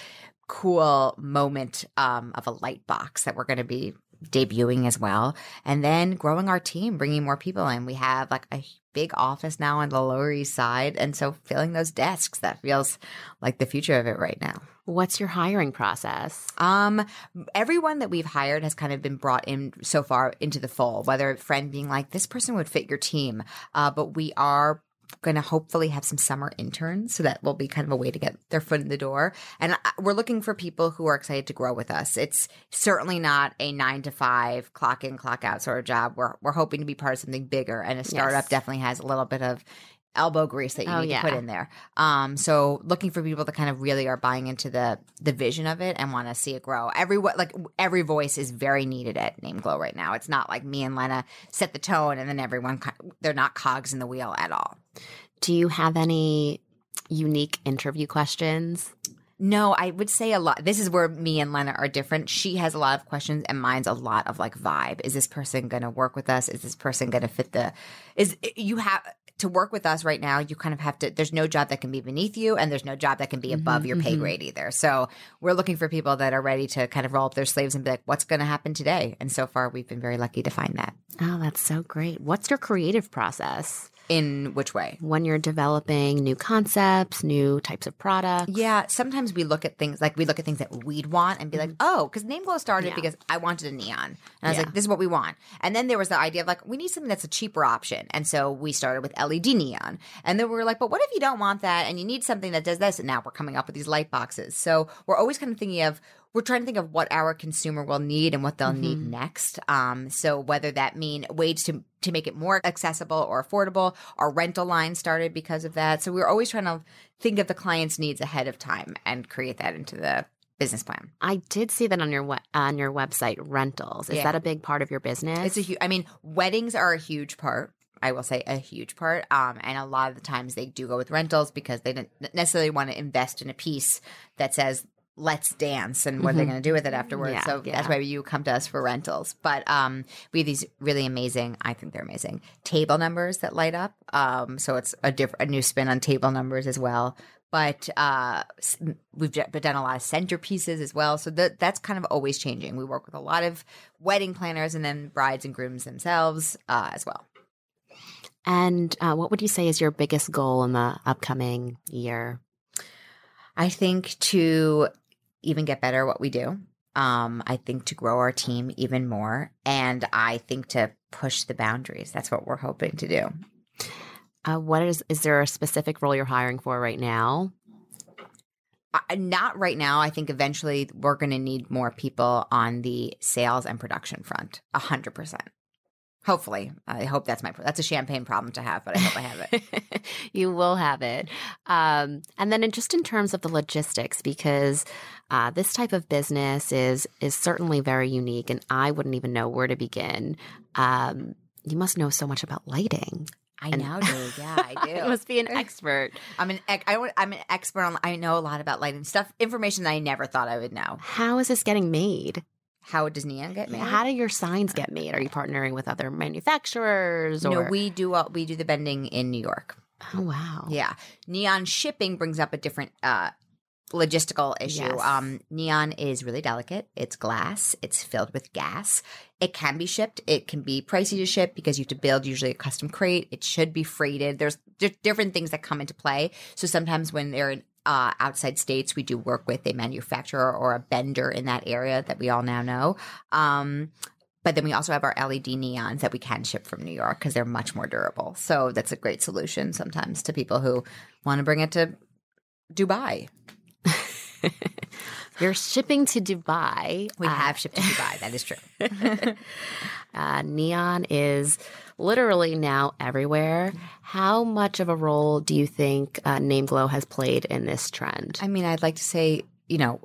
Speaker 1: cool moment um, of a light box that we're going to be debuting as well. And then growing our team, bringing more people in. We have like a big office now on the Lower East Side. And so filling those desks, that feels like the future of it right now.
Speaker 2: What's your hiring process?
Speaker 1: Um, everyone that we've hired has kind of been brought in so far into the fold, whether a friend being like, this person would fit your team. Uh, but we are going to hopefully have some summer interns. So that will be kind of a way to get their foot in the door. And we're looking for people who are excited to grow with us. It's certainly not a nine to five clock in, clock out sort of job. We're, we're hoping to be part of something bigger. And a startup yes. definitely has a little bit of elbow grease that you oh, need yeah. to put in there. Um, so looking for people that kind of really are buying into the the vision of it and want to see it grow. Every like every voice is very needed at Name Glow right now. It's not like me and Lena set the tone and then everyone they're not cogs in the wheel at all.
Speaker 2: Do you have any unique interview questions?
Speaker 1: No, I would say a lot. This is where me and Lena are different. She has a lot of questions and mine's a lot of like vibe. Is this person going to work with us? Is this person going to fit the is you have to work with us right now, you kind of have to, there's no job that can be beneath you and there's no job that can be above mm-hmm, your pay mm-hmm. grade either. So we're looking for people that are ready to kind of roll up their sleeves and be like, what's going to happen today? And so far, we've been very lucky to find that.
Speaker 2: Oh, that's so great. What's your creative process?
Speaker 1: In which way?
Speaker 2: When you're developing new concepts, new types of products.
Speaker 1: Yeah, sometimes we look at things like we look at things that we'd want and be like, mm-hmm. oh, because Name Glow started yeah. because I wanted a neon. And I was yeah. like, this is what we want. And then there was the idea of like, we need something that's a cheaper option. And so we started with LED neon. And then we were like, but what if you don't want that and you need something that does this? And now we're coming up with these light boxes. So we're always kind of thinking of we're trying to think of what our consumer will need and what they'll mm-hmm. need next. Um, so whether that mean ways to to make it more accessible or affordable, our rental line started because of that. So we're always trying to think of the client's needs ahead of time and create that into the business plan.
Speaker 2: I did see that on your we- on your website. Rentals is yeah. that a big part of your business?
Speaker 1: It's a huge. I mean, weddings are a huge part. I will say a huge part. Um, and a lot of the times they do go with rentals because they don't necessarily want to invest in a piece that says let's dance and what mm-hmm. they're going to do with it afterwards. Yeah, so yeah. that's why you come to us for rentals. But um, we have these really amazing, I think they're amazing, table numbers that light up. Um, so it's a different, a new spin on table numbers as well. But uh, we've done a lot of centerpieces as well. So that that's kind of always changing. We work with a lot of wedding planners and then brides and grooms themselves uh, as well.
Speaker 2: And uh, what would you say is your biggest goal in the upcoming year?
Speaker 1: I think to even get better at what we do. Um, I think to grow our team even more, and I think to push the boundaries. That's what we're hoping to do.
Speaker 2: Uh, what is is there a specific role you're hiring for right now?
Speaker 1: Uh, not right now. I think eventually we're going to need more people on the sales and production front. A hundred percent. Hopefully, I hope that's my that's a champagne problem to have, but I hope I have
Speaker 2: it. you will have it, um, and then in, just in terms of the logistics, because uh, this type of business is is certainly very unique, and I wouldn't even know where to begin. Um, you must know so much about lighting.
Speaker 1: I and, now do. Yeah, I do.
Speaker 2: you must be an expert.
Speaker 1: I'm an I, I'm an expert on. I know a lot about lighting stuff, information that I never thought I would know.
Speaker 2: How is this getting made?
Speaker 1: How does neon get made?
Speaker 2: How do your signs get made? Are you partnering with other manufacturers? Or?
Speaker 1: No, we do. Uh, we do the bending in New York.
Speaker 2: Oh wow!
Speaker 1: Yeah, neon shipping brings up a different uh, logistical issue. Yes. Um, neon is really delicate. It's glass. It's filled with gas. It can be shipped. It can be pricey to ship because you have to build usually a custom crate. It should be freighted. There's, there's different things that come into play. So sometimes when they're in uh, outside states, we do work with a manufacturer or a bender in that area that we all now know. Um, but then we also have our LED neons that we can ship from New York because they're much more durable. So that's a great solution sometimes to people who want to bring it to Dubai.
Speaker 2: You're shipping to Dubai.
Speaker 1: We uh, have shipped to Dubai. That is true.
Speaker 2: uh, neon is literally now everywhere. How much of a role do you think uh, Name Glow has played in this trend?
Speaker 1: I mean, I'd like to say, you know,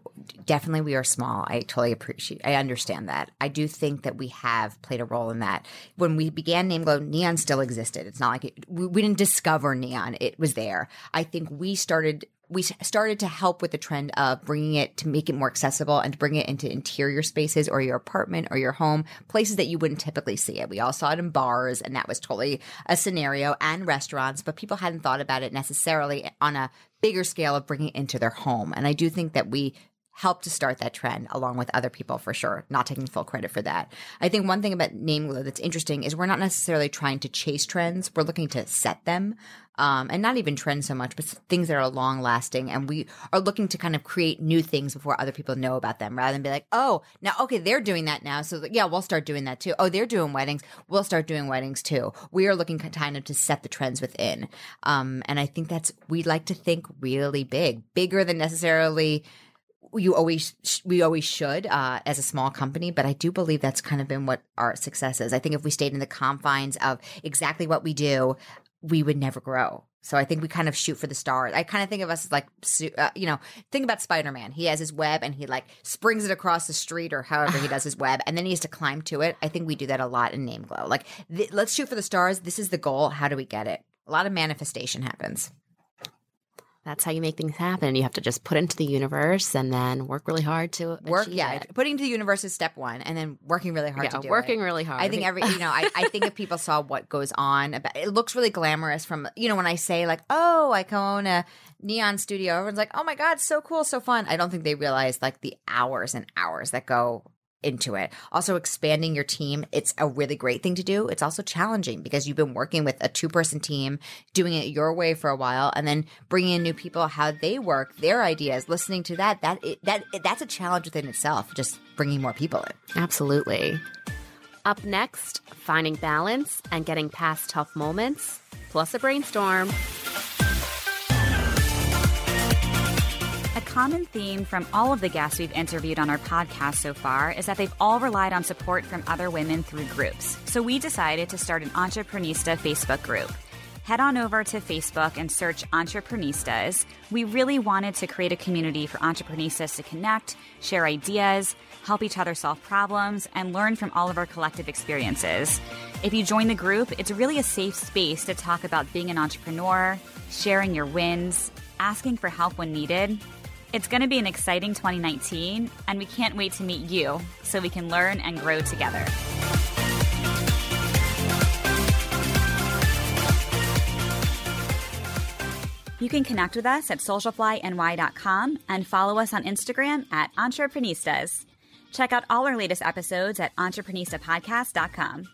Speaker 1: definitely we are small. I totally appreciate, I understand that. I do think that we have played a role in that. When we began Name Glow, neon still existed. It's not like it, we, we didn't discover neon, it was there. I think we started we started to help with the trend of bringing it to make it more accessible and to bring it into interior spaces or your apartment or your home, places that you wouldn't typically see it. We all saw it in bars, and that was totally a scenario, and restaurants, but people hadn't thought about it necessarily on a bigger scale of bringing it into their home. And I do think that we helped to start that trend along with other people for sure, not taking full credit for that. I think one thing about Name that's interesting is we're not necessarily trying to chase trends, we're looking to set them. Um, and not even trends so much, but things that are long lasting. And we are looking to kind of create new things before other people know about them rather than be like, oh, now, okay, they're doing that now. So, yeah, we'll start doing that too. Oh, they're doing weddings. We'll start doing weddings too. We are looking kind of to set the trends within. Um, and I think that's, we like to think really big, bigger than necessarily you always we always should uh, as a small company but i do believe that's kind of been what our success is. I think if we stayed in the confines of exactly what we do we would never grow. So i think we kind of shoot for the stars. I kind of think of us as like uh, you know think about spider-man. He has his web and he like springs it across the street or however he does his web and then he has to climb to it. I think we do that a lot in name glow. Like th- let's shoot for the stars. This is the goal. How do we get it? A lot of manifestation happens
Speaker 2: that's how you make things happen. You have to just put into the universe and then work really hard to
Speaker 1: work. Yeah,
Speaker 2: it.
Speaker 1: putting to the universe is step one, and then working really hard
Speaker 2: yeah,
Speaker 1: to do
Speaker 2: working
Speaker 1: it.
Speaker 2: really hard.
Speaker 1: I think every you know, I, I think if people saw what goes on, about, it looks really glamorous. From you know, when I say like, oh, I can own a neon studio, everyone's like, oh my god, so cool, so fun. I don't think they realize like the hours and hours that go into it. Also, expanding your team, it's a really great thing to do. It's also challenging because you've been working with a two person team, doing it your way for a while, and then bringing in new people, how they work, their ideas, listening to that. That that that's a challenge within itself. Just bringing more people in.
Speaker 2: Absolutely. Up next, finding balance and getting past tough moments, plus a brainstorm.
Speaker 3: Common theme from all of the guests we've interviewed on our podcast so far is that they've all relied on support from other women through groups. So we decided to start an Entreprenista Facebook group. Head on over to Facebook and search Entreprenistas. We really wanted to create a community for entreprenistas to connect, share ideas, help each other solve problems, and learn from all of our collective experiences. If you join the group, it's really a safe space to talk about being an entrepreneur, sharing your wins, asking for help when needed, it's going to be an exciting 2019, and we can't wait to meet you so we can learn and grow together. You can connect with us at socialflyny.com and follow us on Instagram at Entreprenistas. Check out all our latest episodes at entreprenistapodcast.com.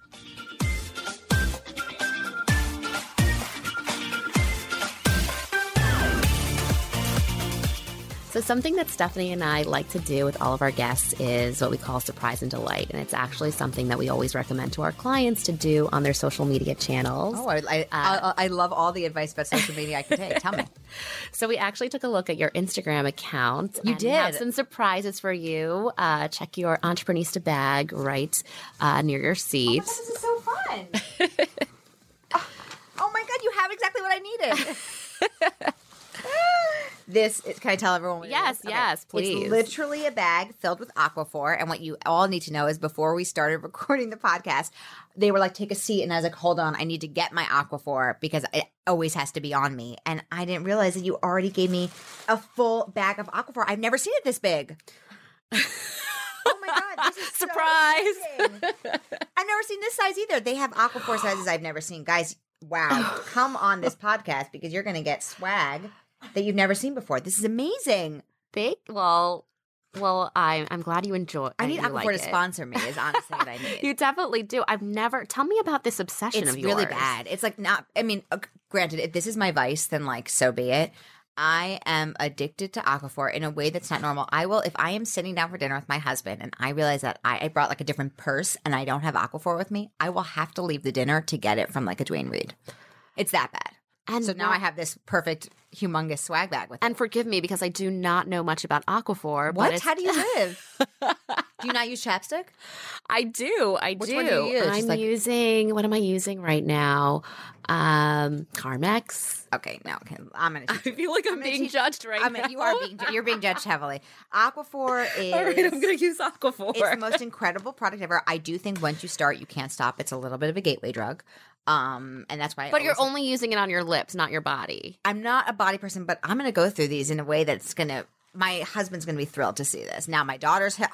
Speaker 2: So, something that Stephanie and I like to do with all of our guests is what we call surprise and delight. And it's actually something that we always recommend to our clients to do on their social media channels.
Speaker 1: Oh, I, I, uh, I, I love all the advice about social media I can take. Tell me.
Speaker 2: So, we actually took a look at your Instagram account.
Speaker 1: You did.
Speaker 2: have some surprises for you. Uh, check your Entreprenista bag right uh, near your seat.
Speaker 1: Oh God, this is so fun. oh, oh my God, you have exactly what I needed. this can I tell everyone?
Speaker 2: yes, yes, please.
Speaker 1: It's literally a bag filled with Aquaphor, and what you all need to know is before we started recording the podcast, they were like, "Take a seat," and I was like, "Hold on, I need to get my Aquaphor because it always has to be on me." And I didn't realize that you already gave me a full bag of Aquaphor. I've never seen it this big. Oh my god! This is
Speaker 2: surprise.
Speaker 1: So I've never seen this size either. They have Aquaphor sizes I've never seen, guys. Wow! Come on this podcast because you're going to get swag that you've never seen before. This is amazing.
Speaker 2: Big? Well, well, I'm I'm glad you enjoy.
Speaker 1: I need
Speaker 2: you
Speaker 1: Aquaphor
Speaker 2: like
Speaker 1: to
Speaker 2: it.
Speaker 1: sponsor me. Is honestly what I need.
Speaker 2: You definitely do. I've never. Tell me about this obsession
Speaker 1: it's
Speaker 2: of yours.
Speaker 1: really bad. It's like not. I mean, uh, granted, if this is my vice, then like so be it. I am addicted to Aquaphor in a way that's not normal. I will, if I am sitting down for dinner with my husband and I realize that I, I brought like a different purse and I don't have Aquaphor with me, I will have to leave the dinner to get it from like a Duane Reade. It's that bad.
Speaker 2: And
Speaker 1: so now I have this perfect, humongous swag bag with.
Speaker 2: And forgive me because I do not know much about Aquaphor.
Speaker 1: What? How do you live? do you not use chapstick?
Speaker 2: I do. I
Speaker 1: Which
Speaker 2: do.
Speaker 1: do you use?
Speaker 2: I'm
Speaker 1: like-
Speaker 2: using. What am I using right now? Um, Carmex.
Speaker 1: Okay, no, okay. I'm gonna. You.
Speaker 2: feel like
Speaker 1: I'm gonna teach-
Speaker 2: judged right
Speaker 1: I mean, you are being you're being judged heavily. Aquaphor is.
Speaker 2: All right, I'm going to use Aquaphor.
Speaker 1: It's the most incredible product ever. I do think once you start, you can't stop. It's a little bit of a gateway drug, um, and that's why. I
Speaker 2: but you're only using it on your lips, not your body.
Speaker 1: I'm not a body person, but I'm going to go through these in a way that's going to. My husband's going to be thrilled to see this. Now, my daughter's h-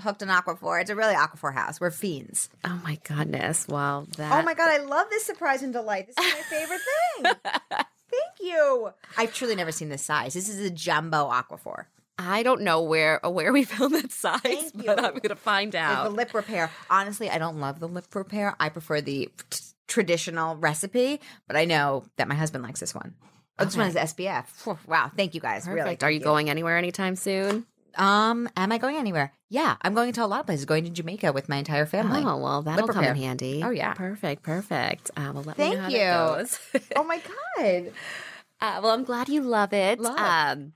Speaker 1: hooked on Aquaphor. It's a really Aquaphor house. We're fiends.
Speaker 2: Oh my goodness! Well, that.
Speaker 1: Oh my god, I love this surprise and delight. This is my favorite thing. Thank you. I've truly never seen this size. This is a jumbo Aquaphor.
Speaker 2: I don't know where where we found that size, but. I'm going to find
Speaker 1: Like
Speaker 2: out.
Speaker 1: the lip repair. Honestly, I don't love the lip repair. I prefer the t- traditional recipe, but I know that my husband likes this one. Oh, this one is SPF. Wow, thank you guys. Really,
Speaker 2: Perfect. Are you going anywhere anytime soon?
Speaker 1: Um, am I going anywhere? Yeah, I'm going to a lot of places. Going to Jamaica with my entire family.
Speaker 2: Oh well, that'll
Speaker 1: Lip
Speaker 2: come in handy.
Speaker 1: Oh, yeah.
Speaker 2: perfect, perfect. Uh, well, let
Speaker 1: Thank
Speaker 2: me know how
Speaker 1: you.
Speaker 2: that goes.
Speaker 1: Oh my god.
Speaker 2: Uh, well, I'm glad you love it.
Speaker 1: Love.
Speaker 2: Um,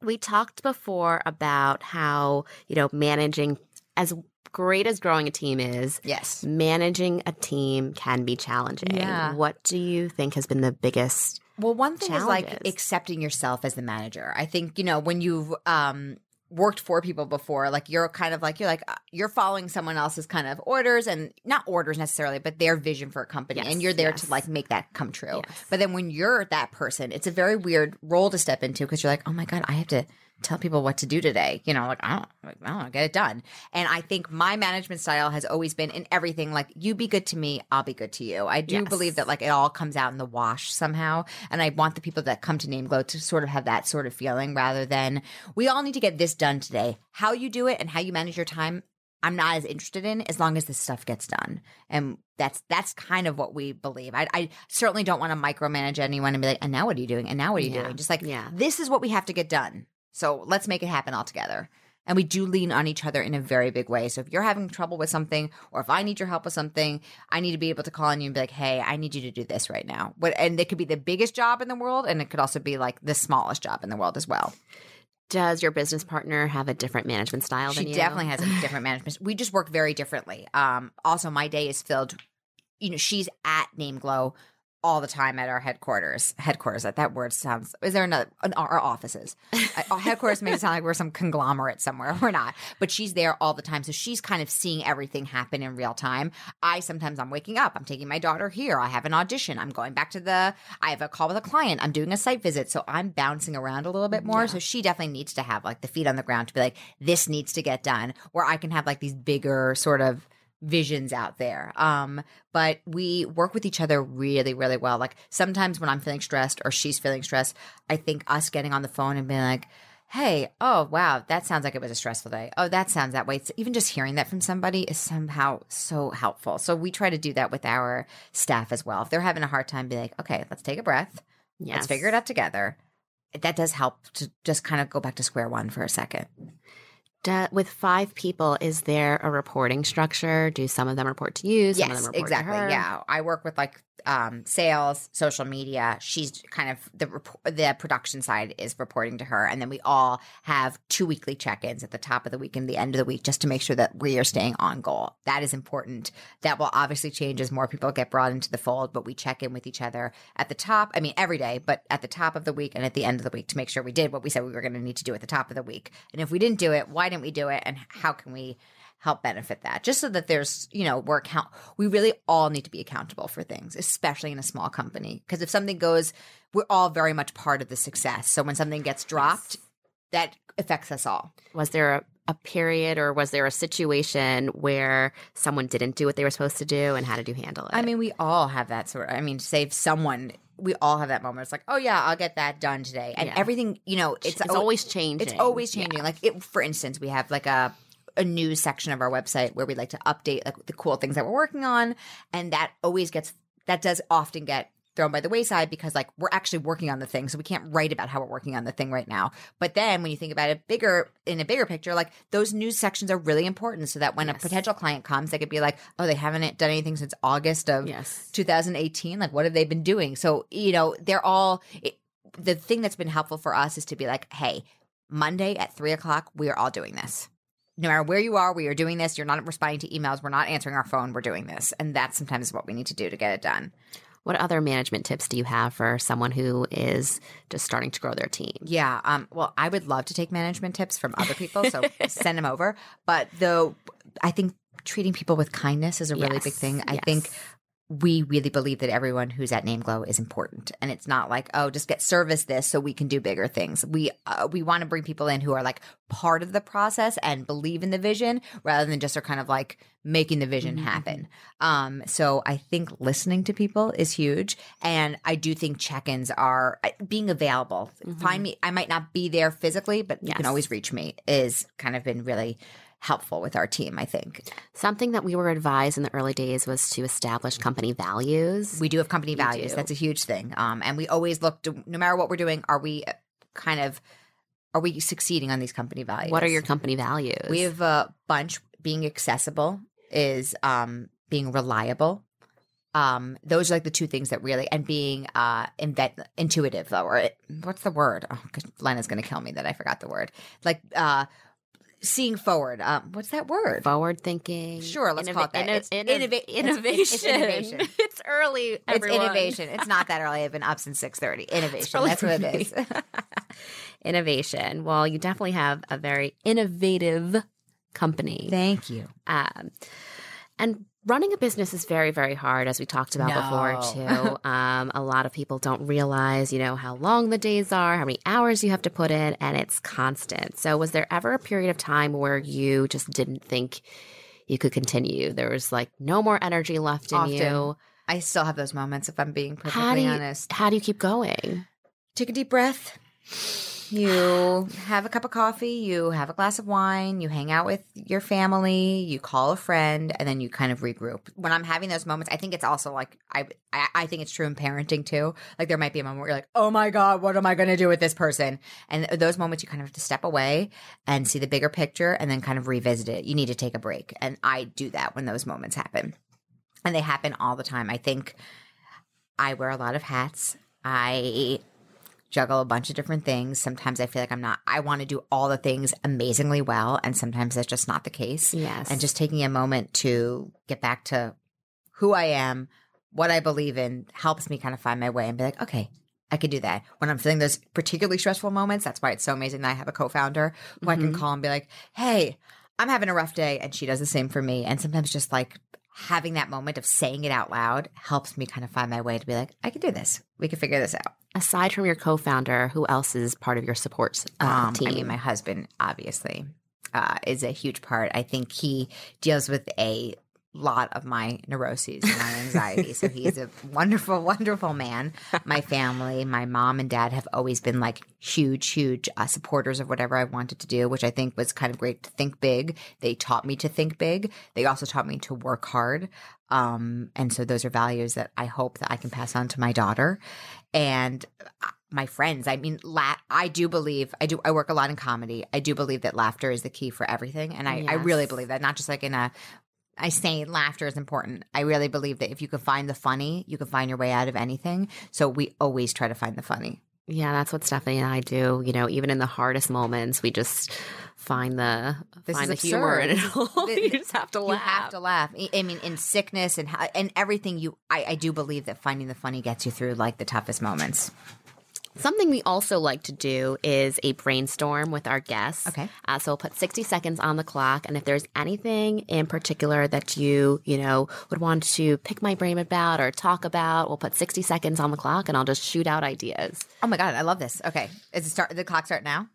Speaker 2: we talked before about how you know managing as great as growing a team is.
Speaker 1: Yes.
Speaker 2: Managing a team can be challenging.
Speaker 1: Yeah.
Speaker 2: What do you think has been the biggest?
Speaker 1: Well, one thing is like accepting yourself as the manager. I think, you know, when you've um worked for people before, like you're kind of like you're like uh, you're following someone else's kind of orders and not orders necessarily, but their vision for a company
Speaker 2: Yes,
Speaker 1: and you're there
Speaker 2: yes.
Speaker 1: to like make that come true.
Speaker 2: Yes.
Speaker 1: But then when you're that person, it's a very weird role to step into because you're like, "Oh my god, I have to tell people what to do today." You know, like I don't like, I don't get it done. And I think my management style has always been in everything like you be good to me, I'll be good to you. I do
Speaker 2: Yes.
Speaker 1: believe that like it all comes out in the wash somehow. And I want the people that come to Name Glow to sort of have that sort of feeling rather than we all need to get this done today. How you do it and how you manage your time, I'm not as interested in as long as this stuff gets done. And that's that's kind of what we believe. I, I certainly don't want to micromanage anyone and be like, and now what are you doing? And now what are you
Speaker 2: Yeah.
Speaker 1: doing? Just like
Speaker 2: Yeah.
Speaker 1: this is what we have to get done. So let's make it happen all together. And we do lean on each other in a very big way. So if you're having trouble with something, or if I need your help with something, I need to be able to call on you and be like, "Hey, I need you to do this right now." What? And it could be the biggest job in the world, and it could also be like the smallest job in the world as well.
Speaker 2: Does your business partner have a different management style
Speaker 1: She
Speaker 2: than you?
Speaker 1: definitely has a different management. We just work very differently. Um, also, my day is filled. You know, she's at Name Glow all the time at our headquarters. Headquarters. That that word sounds. Is there another? in Our, offices. Our headquarters makes it sound like we're some conglomerate somewhere. We're not. But she's there all the time, so she's kind of seeing everything happen in real time. I sometimes I'm waking up. I'm taking my daughter here. I have an audition. I'm going back to the. I have a call with a client. I'm doing a site visit, so I'm bouncing around a little bit more. So she definitely needs to have like the feet on the ground to be like, this needs to get done. Where I can have like these bigger sort of visions out there. Um, but we work with each other really, really well. Like sometimes when I'm feeling stressed or she's feeling stressed, I think us getting on the phone and being like, Hey, oh wow, that sounds like it was a stressful day. Oh, that sounds that way. It's, even just hearing that from somebody is somehow so helpful. So we try to do that with our staff as well. If they're having a hard time, be like, okay, let's take a breath.
Speaker 2: Yes.
Speaker 1: Let's figure it out together. That does help to just kind of go back to square one for a second.
Speaker 2: Do- with five people, is there a reporting structure? Do some of them report to you? Some of them report
Speaker 1: exactly.
Speaker 2: To her?
Speaker 1: Yeah, I work with like um, sales, social media. She's kind of the the production side is reporting to her, and then we all have two weekly check ins at the top of the week and the end of the week, just to make sure that we are staying on goal. That is important. That will obviously change as more people get brought into the fold, but we check in with each other at the top. I mean, every day, but at the top of the week and at the end of the week to make sure we did what we said we were going to need to do at the top of the week. And if we didn't do it, why didn't we do it? And how can we? Help benefit that just so that there's you know we're account we really all need to be accountable for things especially in a small company because if something goes we're all very much part of the success so when something gets dropped that affects us all
Speaker 2: Was there a, a period or was there a situation where someone didn't do what they were supposed to do, and how did you handle it?
Speaker 1: i mean we all have that sort of i mean save someone we all have that moment it's like oh yeah i'll get that done today and
Speaker 2: Yeah.
Speaker 1: everything you know
Speaker 2: it's,
Speaker 1: it's, al-
Speaker 2: always changing.
Speaker 1: It's always
Speaker 2: Yeah.
Speaker 1: changing. Like it, for instance, we have like a a news section of our website where we like to update like the cool things that we're working on, and that always gets that does often get thrown by the wayside because like we're actually working on the thing. So we can't write about how we're working on the thing right now. But then when you think about it bigger in a bigger picture like those news sections are really important so that when a potential client comes they could be like oh they haven't done anything since august of
Speaker 2: Yes.
Speaker 1: 2018 like what have they been doing? So you know they're all it, the thing that's been helpful for us is to be like hey monday at three o'clock we are all doing this no matter where you are we are doing this. You're not responding to emails. We're not answering our phone. We're doing this. And that's sometimes what we need to do to get it done.
Speaker 2: What other management tips do you have for someone who is just starting to grow their team?
Speaker 1: yeah um well i would love to take management tips from other people so send them over. But though i think treating people with kindness is a really big thing. I
Speaker 2: yes.
Speaker 1: think we really believe that everyone who's at Name Glow is important, and it's not like oh, just get service this so we can do bigger things. We uh, we want to bring people in who are like part of the process and believe in the vision, rather than just are kind of like making the vision
Speaker 2: Mhm,
Speaker 1: happen. Um, so I think listening to people is huge, and I do think check-ins are uh, being available. Find me. I might not be there physically, but you can always reach me. Is kind of been really helpful with our team. I think
Speaker 2: Something that we were advised in the early days was to establish company values.
Speaker 1: we do have company values. That's a huge thing. Um, and we always look to no matter what we're doing, are we uh, kind of are we succeeding on these company values?
Speaker 2: what are your company values?
Speaker 1: We have a bunch. Being accessible is um, being reliable. Um, those are like the two things that really, and being uh, invent, intuitive though, or it, what's the word? Oh, Lena's going to kill me that I forgot the word. Like uh, seeing forward. Um, what's that word?
Speaker 2: forward thinking.
Speaker 1: Sure, let's call it that. It's
Speaker 2: innov-
Speaker 1: innova- it's-
Speaker 2: innovation.
Speaker 1: it's innovation.
Speaker 2: It's early.
Speaker 1: It's innovation. It's not that early. I've been up since six thirty. Innovation. That's what it is.
Speaker 2: innovation. Well, you definitely have a very innovative company.
Speaker 1: Thank you.
Speaker 2: Um, and running a business is very, very hard, as we talked about before, too. um, a lot of people don't realize, you know, how long the days are, how many hours you have to put in, and it's constant. So, was there ever a period of time where you just didn't think you could continue? There was like no more energy left in
Speaker 1: Often.
Speaker 2: you.
Speaker 1: I still have those moments. If I'm being perfectly
Speaker 2: do you,
Speaker 1: honest,
Speaker 2: how do you keep going?
Speaker 1: take a deep breath. You have a cup of coffee. You have a glass of wine. You hang out with your family. You call a friend, and then you kind of regroup. When I'm having those moments, I think it's also like I, I, I think it's true in parenting too. Like there might be a moment where you're like, "Oh my god, what am I going to do with this person?" And those moments, you kind of have to step away and see the bigger picture, and then kind of revisit it. You need to take a break, and I do that when those moments happen, and they happen all the time. I think I wear a lot of hats. I juggle a bunch of different things. Sometimes I feel like I'm not, I want to do all the things amazingly well. And sometimes that's just not the case.
Speaker 2: Yes.
Speaker 1: And just taking a moment to get back to who I am, what I believe in, helps me kind of find my way and be like, okay, I could do that. When I'm feeling those particularly stressful moments, that's why it's so amazing that I have a co founder who I can
Speaker 2: Mhm.
Speaker 1: call and be like, hey, I'm having a rough day. And she does the same for me. And sometimes just like, Having that moment of saying it out loud helps me kind of find my way to be like, I can do this. We can figure this out.
Speaker 2: Aside from your co founder, who else is part of your support uh,
Speaker 1: Um,
Speaker 2: team?
Speaker 1: I mean, my husband obviously uh, is a huge part. I think he deals with a lot of my neuroses and my anxiety. so he's a wonderful, wonderful man. My family, my mom and dad have always been like huge, huge uh, supporters of whatever I wanted to do, which I think was kind of great to think big. They taught me to think big. They also taught me to work hard. Um, and so those are values that I hope that I can pass on to my daughter and uh, my friends. I mean, la- I do believe I do. I work a lot in comedy. I do believe that laughter is the key for everything, and I, I really believe that. Not just like in a. I say laughter is important. I really believe that if you can find the funny, you can find your way out of anything. So we always try to find the funny.
Speaker 2: Yeah, that's what Stephanie and I do. You know, even in the hardest moments, we just find the
Speaker 1: This
Speaker 2: find the humor in it all. You just have to
Speaker 1: You
Speaker 2: laugh.
Speaker 1: have to laugh. I- I mean, in sickness and and everything, you I, I do believe that finding the funny gets you through like the toughest moments.
Speaker 2: Something we also like to do is a brainstorm with our guests.
Speaker 1: Okay.
Speaker 2: Uh, so we'll put 60 seconds on the clock. And if there's anything in particular that you, you know, would want to pick my brain about or talk about, we'll put 60 seconds on the clock and I'll just shoot out ideas.
Speaker 1: Oh my god, I love this. Okay, is it start? The clock start now?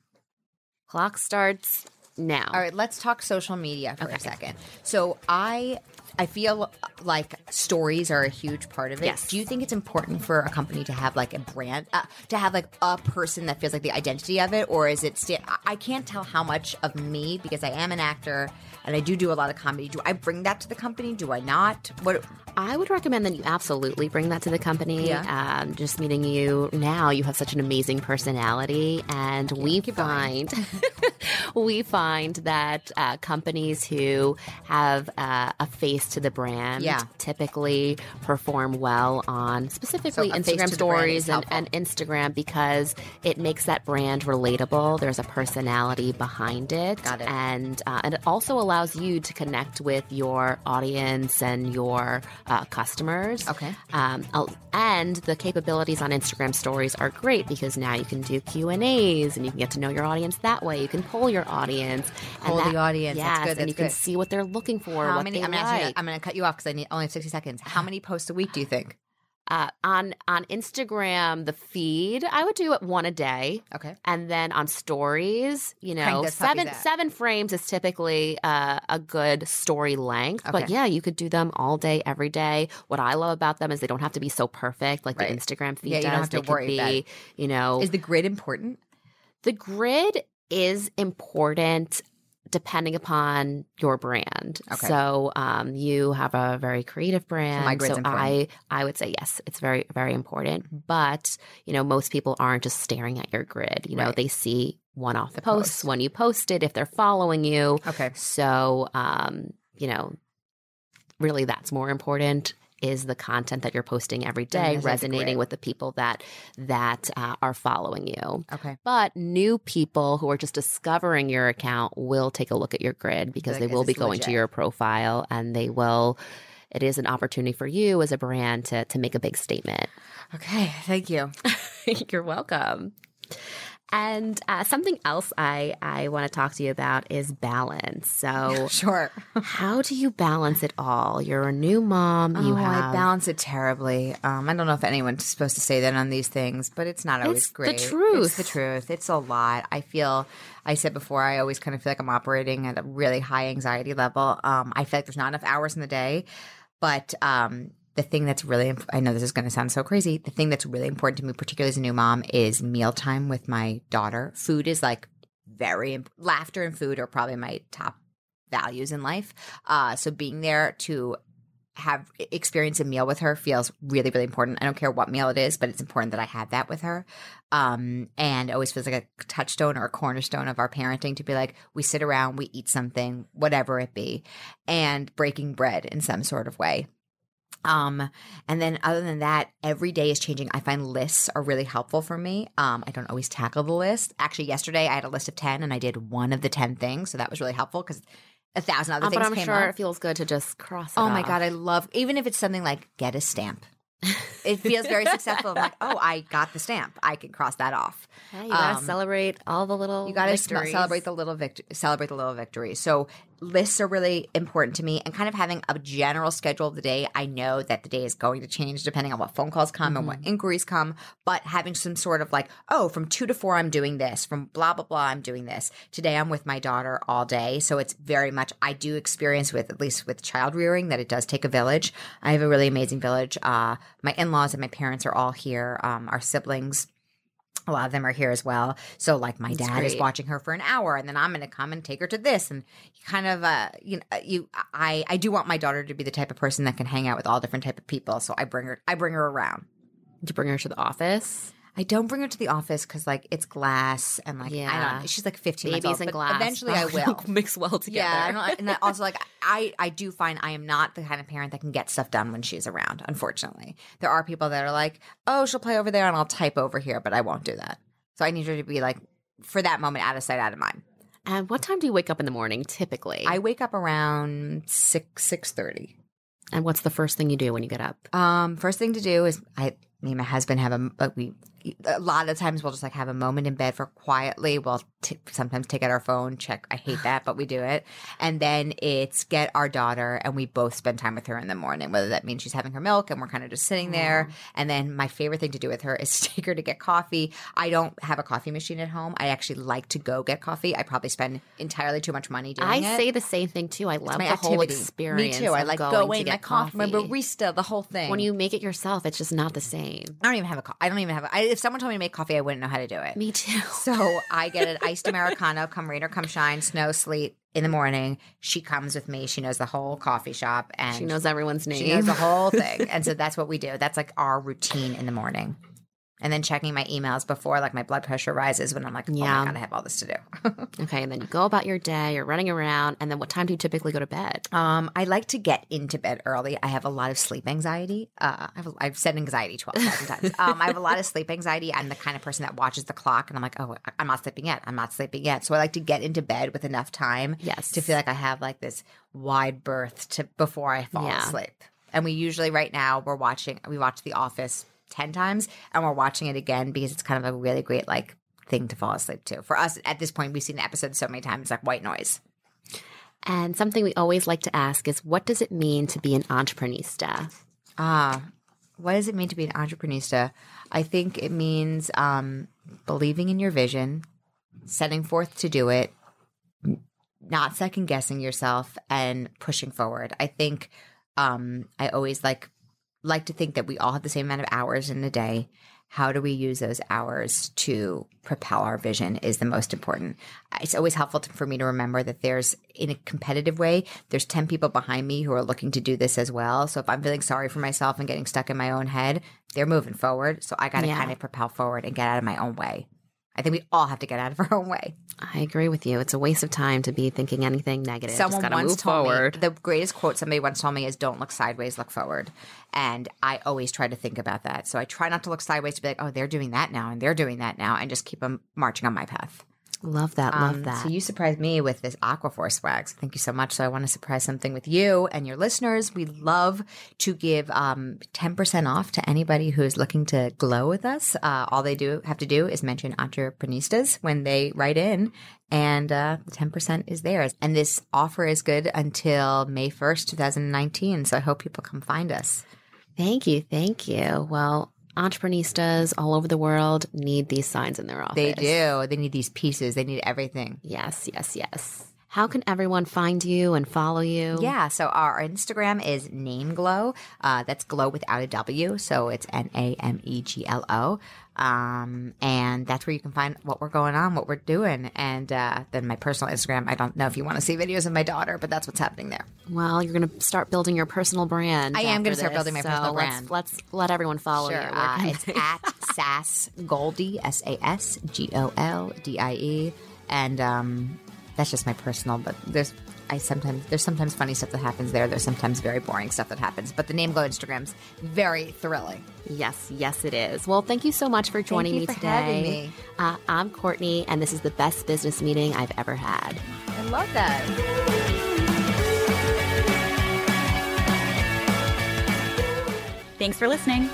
Speaker 2: Clock starts now.
Speaker 1: All right, let's talk social media for
Speaker 2: Okay.
Speaker 1: a second. So I I feel like stories are a huge part of it.
Speaker 2: Yes.
Speaker 1: Do you think it's important for a company to have like a brand, uh, to have like a person that feels like the identity of it, or is it? I- I can't tell how much of me because I am an actor and I do do a lot of comedy. Do I bring that to the company? Do I not? What?
Speaker 2: I would recommend that you absolutely bring that to the company.
Speaker 1: Yeah.
Speaker 2: Um, just meeting you now, you have such an amazing personality, and we find we find that uh, companies who have uh, a face to the brand
Speaker 1: Yeah.
Speaker 2: typically perform well on specifically
Speaker 1: So
Speaker 2: Instagram
Speaker 1: to the brand is
Speaker 2: stories and, and Instagram because it makes that brand relatable. There's a personality behind it,
Speaker 1: Got it.
Speaker 2: and uh, and it also allows you to connect with your audience and your uh, customers.
Speaker 1: Okay.
Speaker 2: Um, and the capabilities on Instagram Stories are great because now you can do Q and A's and you can get to know your audience that way. You can poll your audience.
Speaker 1: Poll the audience.
Speaker 2: Yes,
Speaker 1: That's good,
Speaker 2: and
Speaker 1: that's
Speaker 2: you can see what they're looking for.
Speaker 1: How
Speaker 2: what
Speaker 1: many? I'm
Speaker 2: like.
Speaker 1: Going to cut you off because I need only have 60 seconds. How many posts a week do you think?
Speaker 2: Uh, on on Instagram, the feed I would do it one a day,
Speaker 1: Okay.
Speaker 2: and then on stories, you know, seven seven frames is typically uh, a good story length. But yeah, you could do them all day, every day. What I love about them is they don't have to be so perfect like
Speaker 1: Right.
Speaker 2: the Instagram feed
Speaker 1: Yeah, you don't have to
Speaker 2: they could
Speaker 1: worry
Speaker 2: be, you know,
Speaker 1: Is the grid important?
Speaker 2: the grid is important depending upon your brand.
Speaker 1: Okay.
Speaker 2: So um, you have a very creative brand.
Speaker 1: my grid's
Speaker 2: I. I would say yes, it's very very important. But you know, most people aren't just staring at your grid. You know,
Speaker 1: Right.
Speaker 2: they see one off
Speaker 1: The
Speaker 2: posts
Speaker 1: post.
Speaker 2: when you post it if they're following you.
Speaker 1: Okay.
Speaker 2: So um, you know, really that's more important is the content that you're posting every day resonating with the people that that uh, are following you
Speaker 1: Okay.
Speaker 2: but new people who are just discovering your account will take a look at your grid because
Speaker 1: Like,
Speaker 2: they will be going to your profile and they will it is an opportunity for you as a brand to to make a big statement
Speaker 1: Okay. Thank you.
Speaker 2: you're welcome and uh, something else I, I want to talk to you about is balance. So,
Speaker 1: Sure.
Speaker 2: how do you balance it all? You're a new mom. You
Speaker 1: oh,
Speaker 2: have
Speaker 1: I balance it terribly. Um, I don't know if anyone's supposed to say that on these things, but it's not always great.
Speaker 2: It's the truth.
Speaker 1: It's the truth. It's a lot. I feel. I said before, I always kind of feel like I'm operating at a really high anxiety level. Um, I feel like there's not enough hours in the day, but um, the thing that's really I know this is going to sound so crazy. The thing that's really important to me, particularly as a new mom, is mealtime with my daughter. Food is like very imp- laughter and food are probably my top values in life. Uh, so being there to have experience a meal with her feels really really important. I don't care what meal it is, but it's important that I have that with her. Um, and always feels like a touchstone or a cornerstone of our parenting to be like we sit around, we eat something, whatever it be, and breaking bread in some sort of way. Um, and then other than that, every day is changing. I find lists are really helpful for me. Um, I don't always tackle the list. Actually, yesterday I had a list of 10 and I did one of the 10 things. So that was really helpful because a thousand other
Speaker 2: Uh,
Speaker 1: things
Speaker 2: but I'm
Speaker 1: came
Speaker 2: sure
Speaker 1: up.
Speaker 2: it feels good to just cross it
Speaker 1: Oh my god, I love even if it's something like get a stamp. it feels very successful. I'm like, oh, I got the stamp. I can cross that off.
Speaker 2: Hey, you gotta
Speaker 1: Um,
Speaker 2: celebrate all the little
Speaker 1: You got to
Speaker 2: victories.
Speaker 1: celebrate the little victory. Celebrate the little victory. So lists are really important to me, and kind of having a general schedule of the day. I know that the day is going to change depending on what phone calls come and what inquiries come. But having some sort of like, oh, from two to four, I'm doing this. From blah blah blah, I'm doing this. Today, I'm with my daughter all day, so it's very much. I do experience with at least with child rearing that it does take a village. I have a really amazing village. Uh, my in laws and my parents are all here. Um, our siblings a lot of them are here as well. So like my
Speaker 2: That's
Speaker 1: dad is watching her for an hour and then I'm going to come and take her to this and kind of uh you know you I I do want my daughter to be the type of person that can hang out with all different type of people. So I bring her I bring her around.
Speaker 2: You bring her to the office?
Speaker 1: I don't bring her to the office cuz like it's glass and like I don't know. She's like 15 months
Speaker 2: Babies
Speaker 1: old,
Speaker 2: and
Speaker 1: but
Speaker 2: glass.
Speaker 1: Eventually I will.
Speaker 2: mix well together.
Speaker 1: Yeah, and also like I I do find I am not the kind of parent that can get stuff done when she's around. Unfortunately, there are people that are like, oh, she'll play over there and I'll type over here, but I won't do that. So I need her to be like for that moment, out of sight, out of mind.
Speaker 2: And what time do you wake up in the morning typically?
Speaker 1: I wake up around six six thirty.
Speaker 2: and what's the first thing you do when you get up?
Speaker 1: Um, first thing to do is I me and my husband have a like we a lot of times we'll just like have a moment in bed for quietly. We'll t- sometimes take out our phone, check. I hate that, but we do it. And then it's get our daughter, and we both spend time with her in the morning. Whether that means she's having her milk, and we're kind of just sitting there. Mm-hmm. And then my favorite thing to do with her is take her to get coffee. I don't have a coffee machine at home. I actually like to go get coffee. I probably spend entirely too much money doing
Speaker 2: I
Speaker 1: it.
Speaker 2: I say the same thing too. I love
Speaker 1: my
Speaker 2: the whole experience.
Speaker 1: Me too. I like
Speaker 2: going,
Speaker 1: going,
Speaker 2: to
Speaker 1: my
Speaker 2: get
Speaker 1: coffee, my barista, the whole thing.
Speaker 2: When you make it yourself, it's just not the same.
Speaker 1: I don't even have a. Co- I don't even have. A, I, if someone told me to make coffee, I wouldn't know how to do it.
Speaker 2: Me too.
Speaker 1: So I get an iced americano, come rain or come shine, snow, sleet in the morning. She comes with me. She knows the whole coffee shop, and
Speaker 2: She knows everyone's name.
Speaker 1: she knows the whole thing. And so that's what we do. That's like our routine in the morning. And then checking my emails before like my blood pressure rises when I'm like, oh
Speaker 2: Yeah.
Speaker 1: my god, I have all this to do.
Speaker 2: okay, and then you go about your day. You're running around, and then what time do you typically go to bed?
Speaker 1: Um, I like to get into bed early. I have a lot of sleep anxiety. Uh, I've, I've said anxiety 12,000 times. Um, I have a lot of sleep anxiety. I'm the kind of person that watches the clock and I'm like, oh, I'm not sleeping yet. I'm not sleeping yet. So I like to get into bed with enough time
Speaker 2: Yes.
Speaker 1: to feel like I have like this wide berth to before I fall
Speaker 2: Yeah.
Speaker 1: asleep. And we usually right now we're watching we watch The Office 10 times and we're watching it again because it's kind of a really great like thing to fall asleep to. For us at this point we've seen the episode so many times like white noise.
Speaker 2: And something we always like to ask is what does it mean to be an entreprenista?
Speaker 1: Ah, what does it mean to be an entreprenista? I think it means um, believing in your vision, setting forth to do it, not second guessing yourself, and pushing forward. I think um, I always like like to think that we all have the same amount of hours in a day. How do we use those hours to propel our vision is the most important. It's always helpful to, for me to remember that there's, in a competitive way, there's 10 people behind me who are looking to do this as well. So if I'm feeling sorry for myself and getting stuck in my own head, they're moving forward. So I got to
Speaker 2: Yeah.
Speaker 1: kind of propel forward and get out of my own way. I think we all have to get out of our own way.
Speaker 2: I agree with you. It's a waste of time to be thinking anything negative.
Speaker 1: Someone
Speaker 2: Just
Speaker 1: once
Speaker 2: move
Speaker 1: told
Speaker 2: forward.
Speaker 1: me the greatest quote somebody once told me is "Don't look sideways, look forward." And I always try to think about that. So I try not to look sideways to be like, "Oh, they're doing that now, and they're doing that now," and just keep them marching on my path.
Speaker 2: Love that. Love
Speaker 1: Um,
Speaker 2: that.
Speaker 1: So you surprised me with this Aquaphor swag. So thank you so much. So I want to surprise something with you and your listeners. We love to give um, 10% off to anybody who's looking to glow with us. Uh, all they do have to do is mention entreprenistas when they write in and uh, the 10% is theirs. And this offer is good until May 1st, 2019. So I hope people come find us.
Speaker 2: Thank you. Thank you. Well, entreprenistas all over the world need these signs in their office.
Speaker 1: They do. They need these pieces. They need everything.
Speaker 2: Yes, yes, yes. How can everyone find you and follow you?
Speaker 1: Yeah, so our Instagram is Name Glow. Uh, that's glow without a W, so it's N A M E G L O. Um, and that's where you can find what we're going on, what we're doing. And uh, then my personal Instagram, I don't know if you want to see videos of my daughter, but that's what's happening there.
Speaker 2: Well, you're going to start building your personal brand.
Speaker 1: I am gonna start building my
Speaker 2: so
Speaker 1: personal
Speaker 2: let's- Let's, let everyone follow
Speaker 1: Sure.
Speaker 2: you.
Speaker 1: Uh, it's at Sass Goldie, S A S G O L D I E. And um, that's just my personal, but there's. I sometimes there's sometimes funny stuff that happens there. There's sometimes very boring stuff that happens. But the name glow Instagram's very thrilling.
Speaker 2: Yes, yes, it is. Well, thank you so much for joining
Speaker 1: you
Speaker 2: me
Speaker 1: for
Speaker 2: today.
Speaker 1: having me.
Speaker 2: Uh, I'm Courtney, and this is the best business meeting I've ever had.
Speaker 1: I love that.
Speaker 3: Thanks for listening.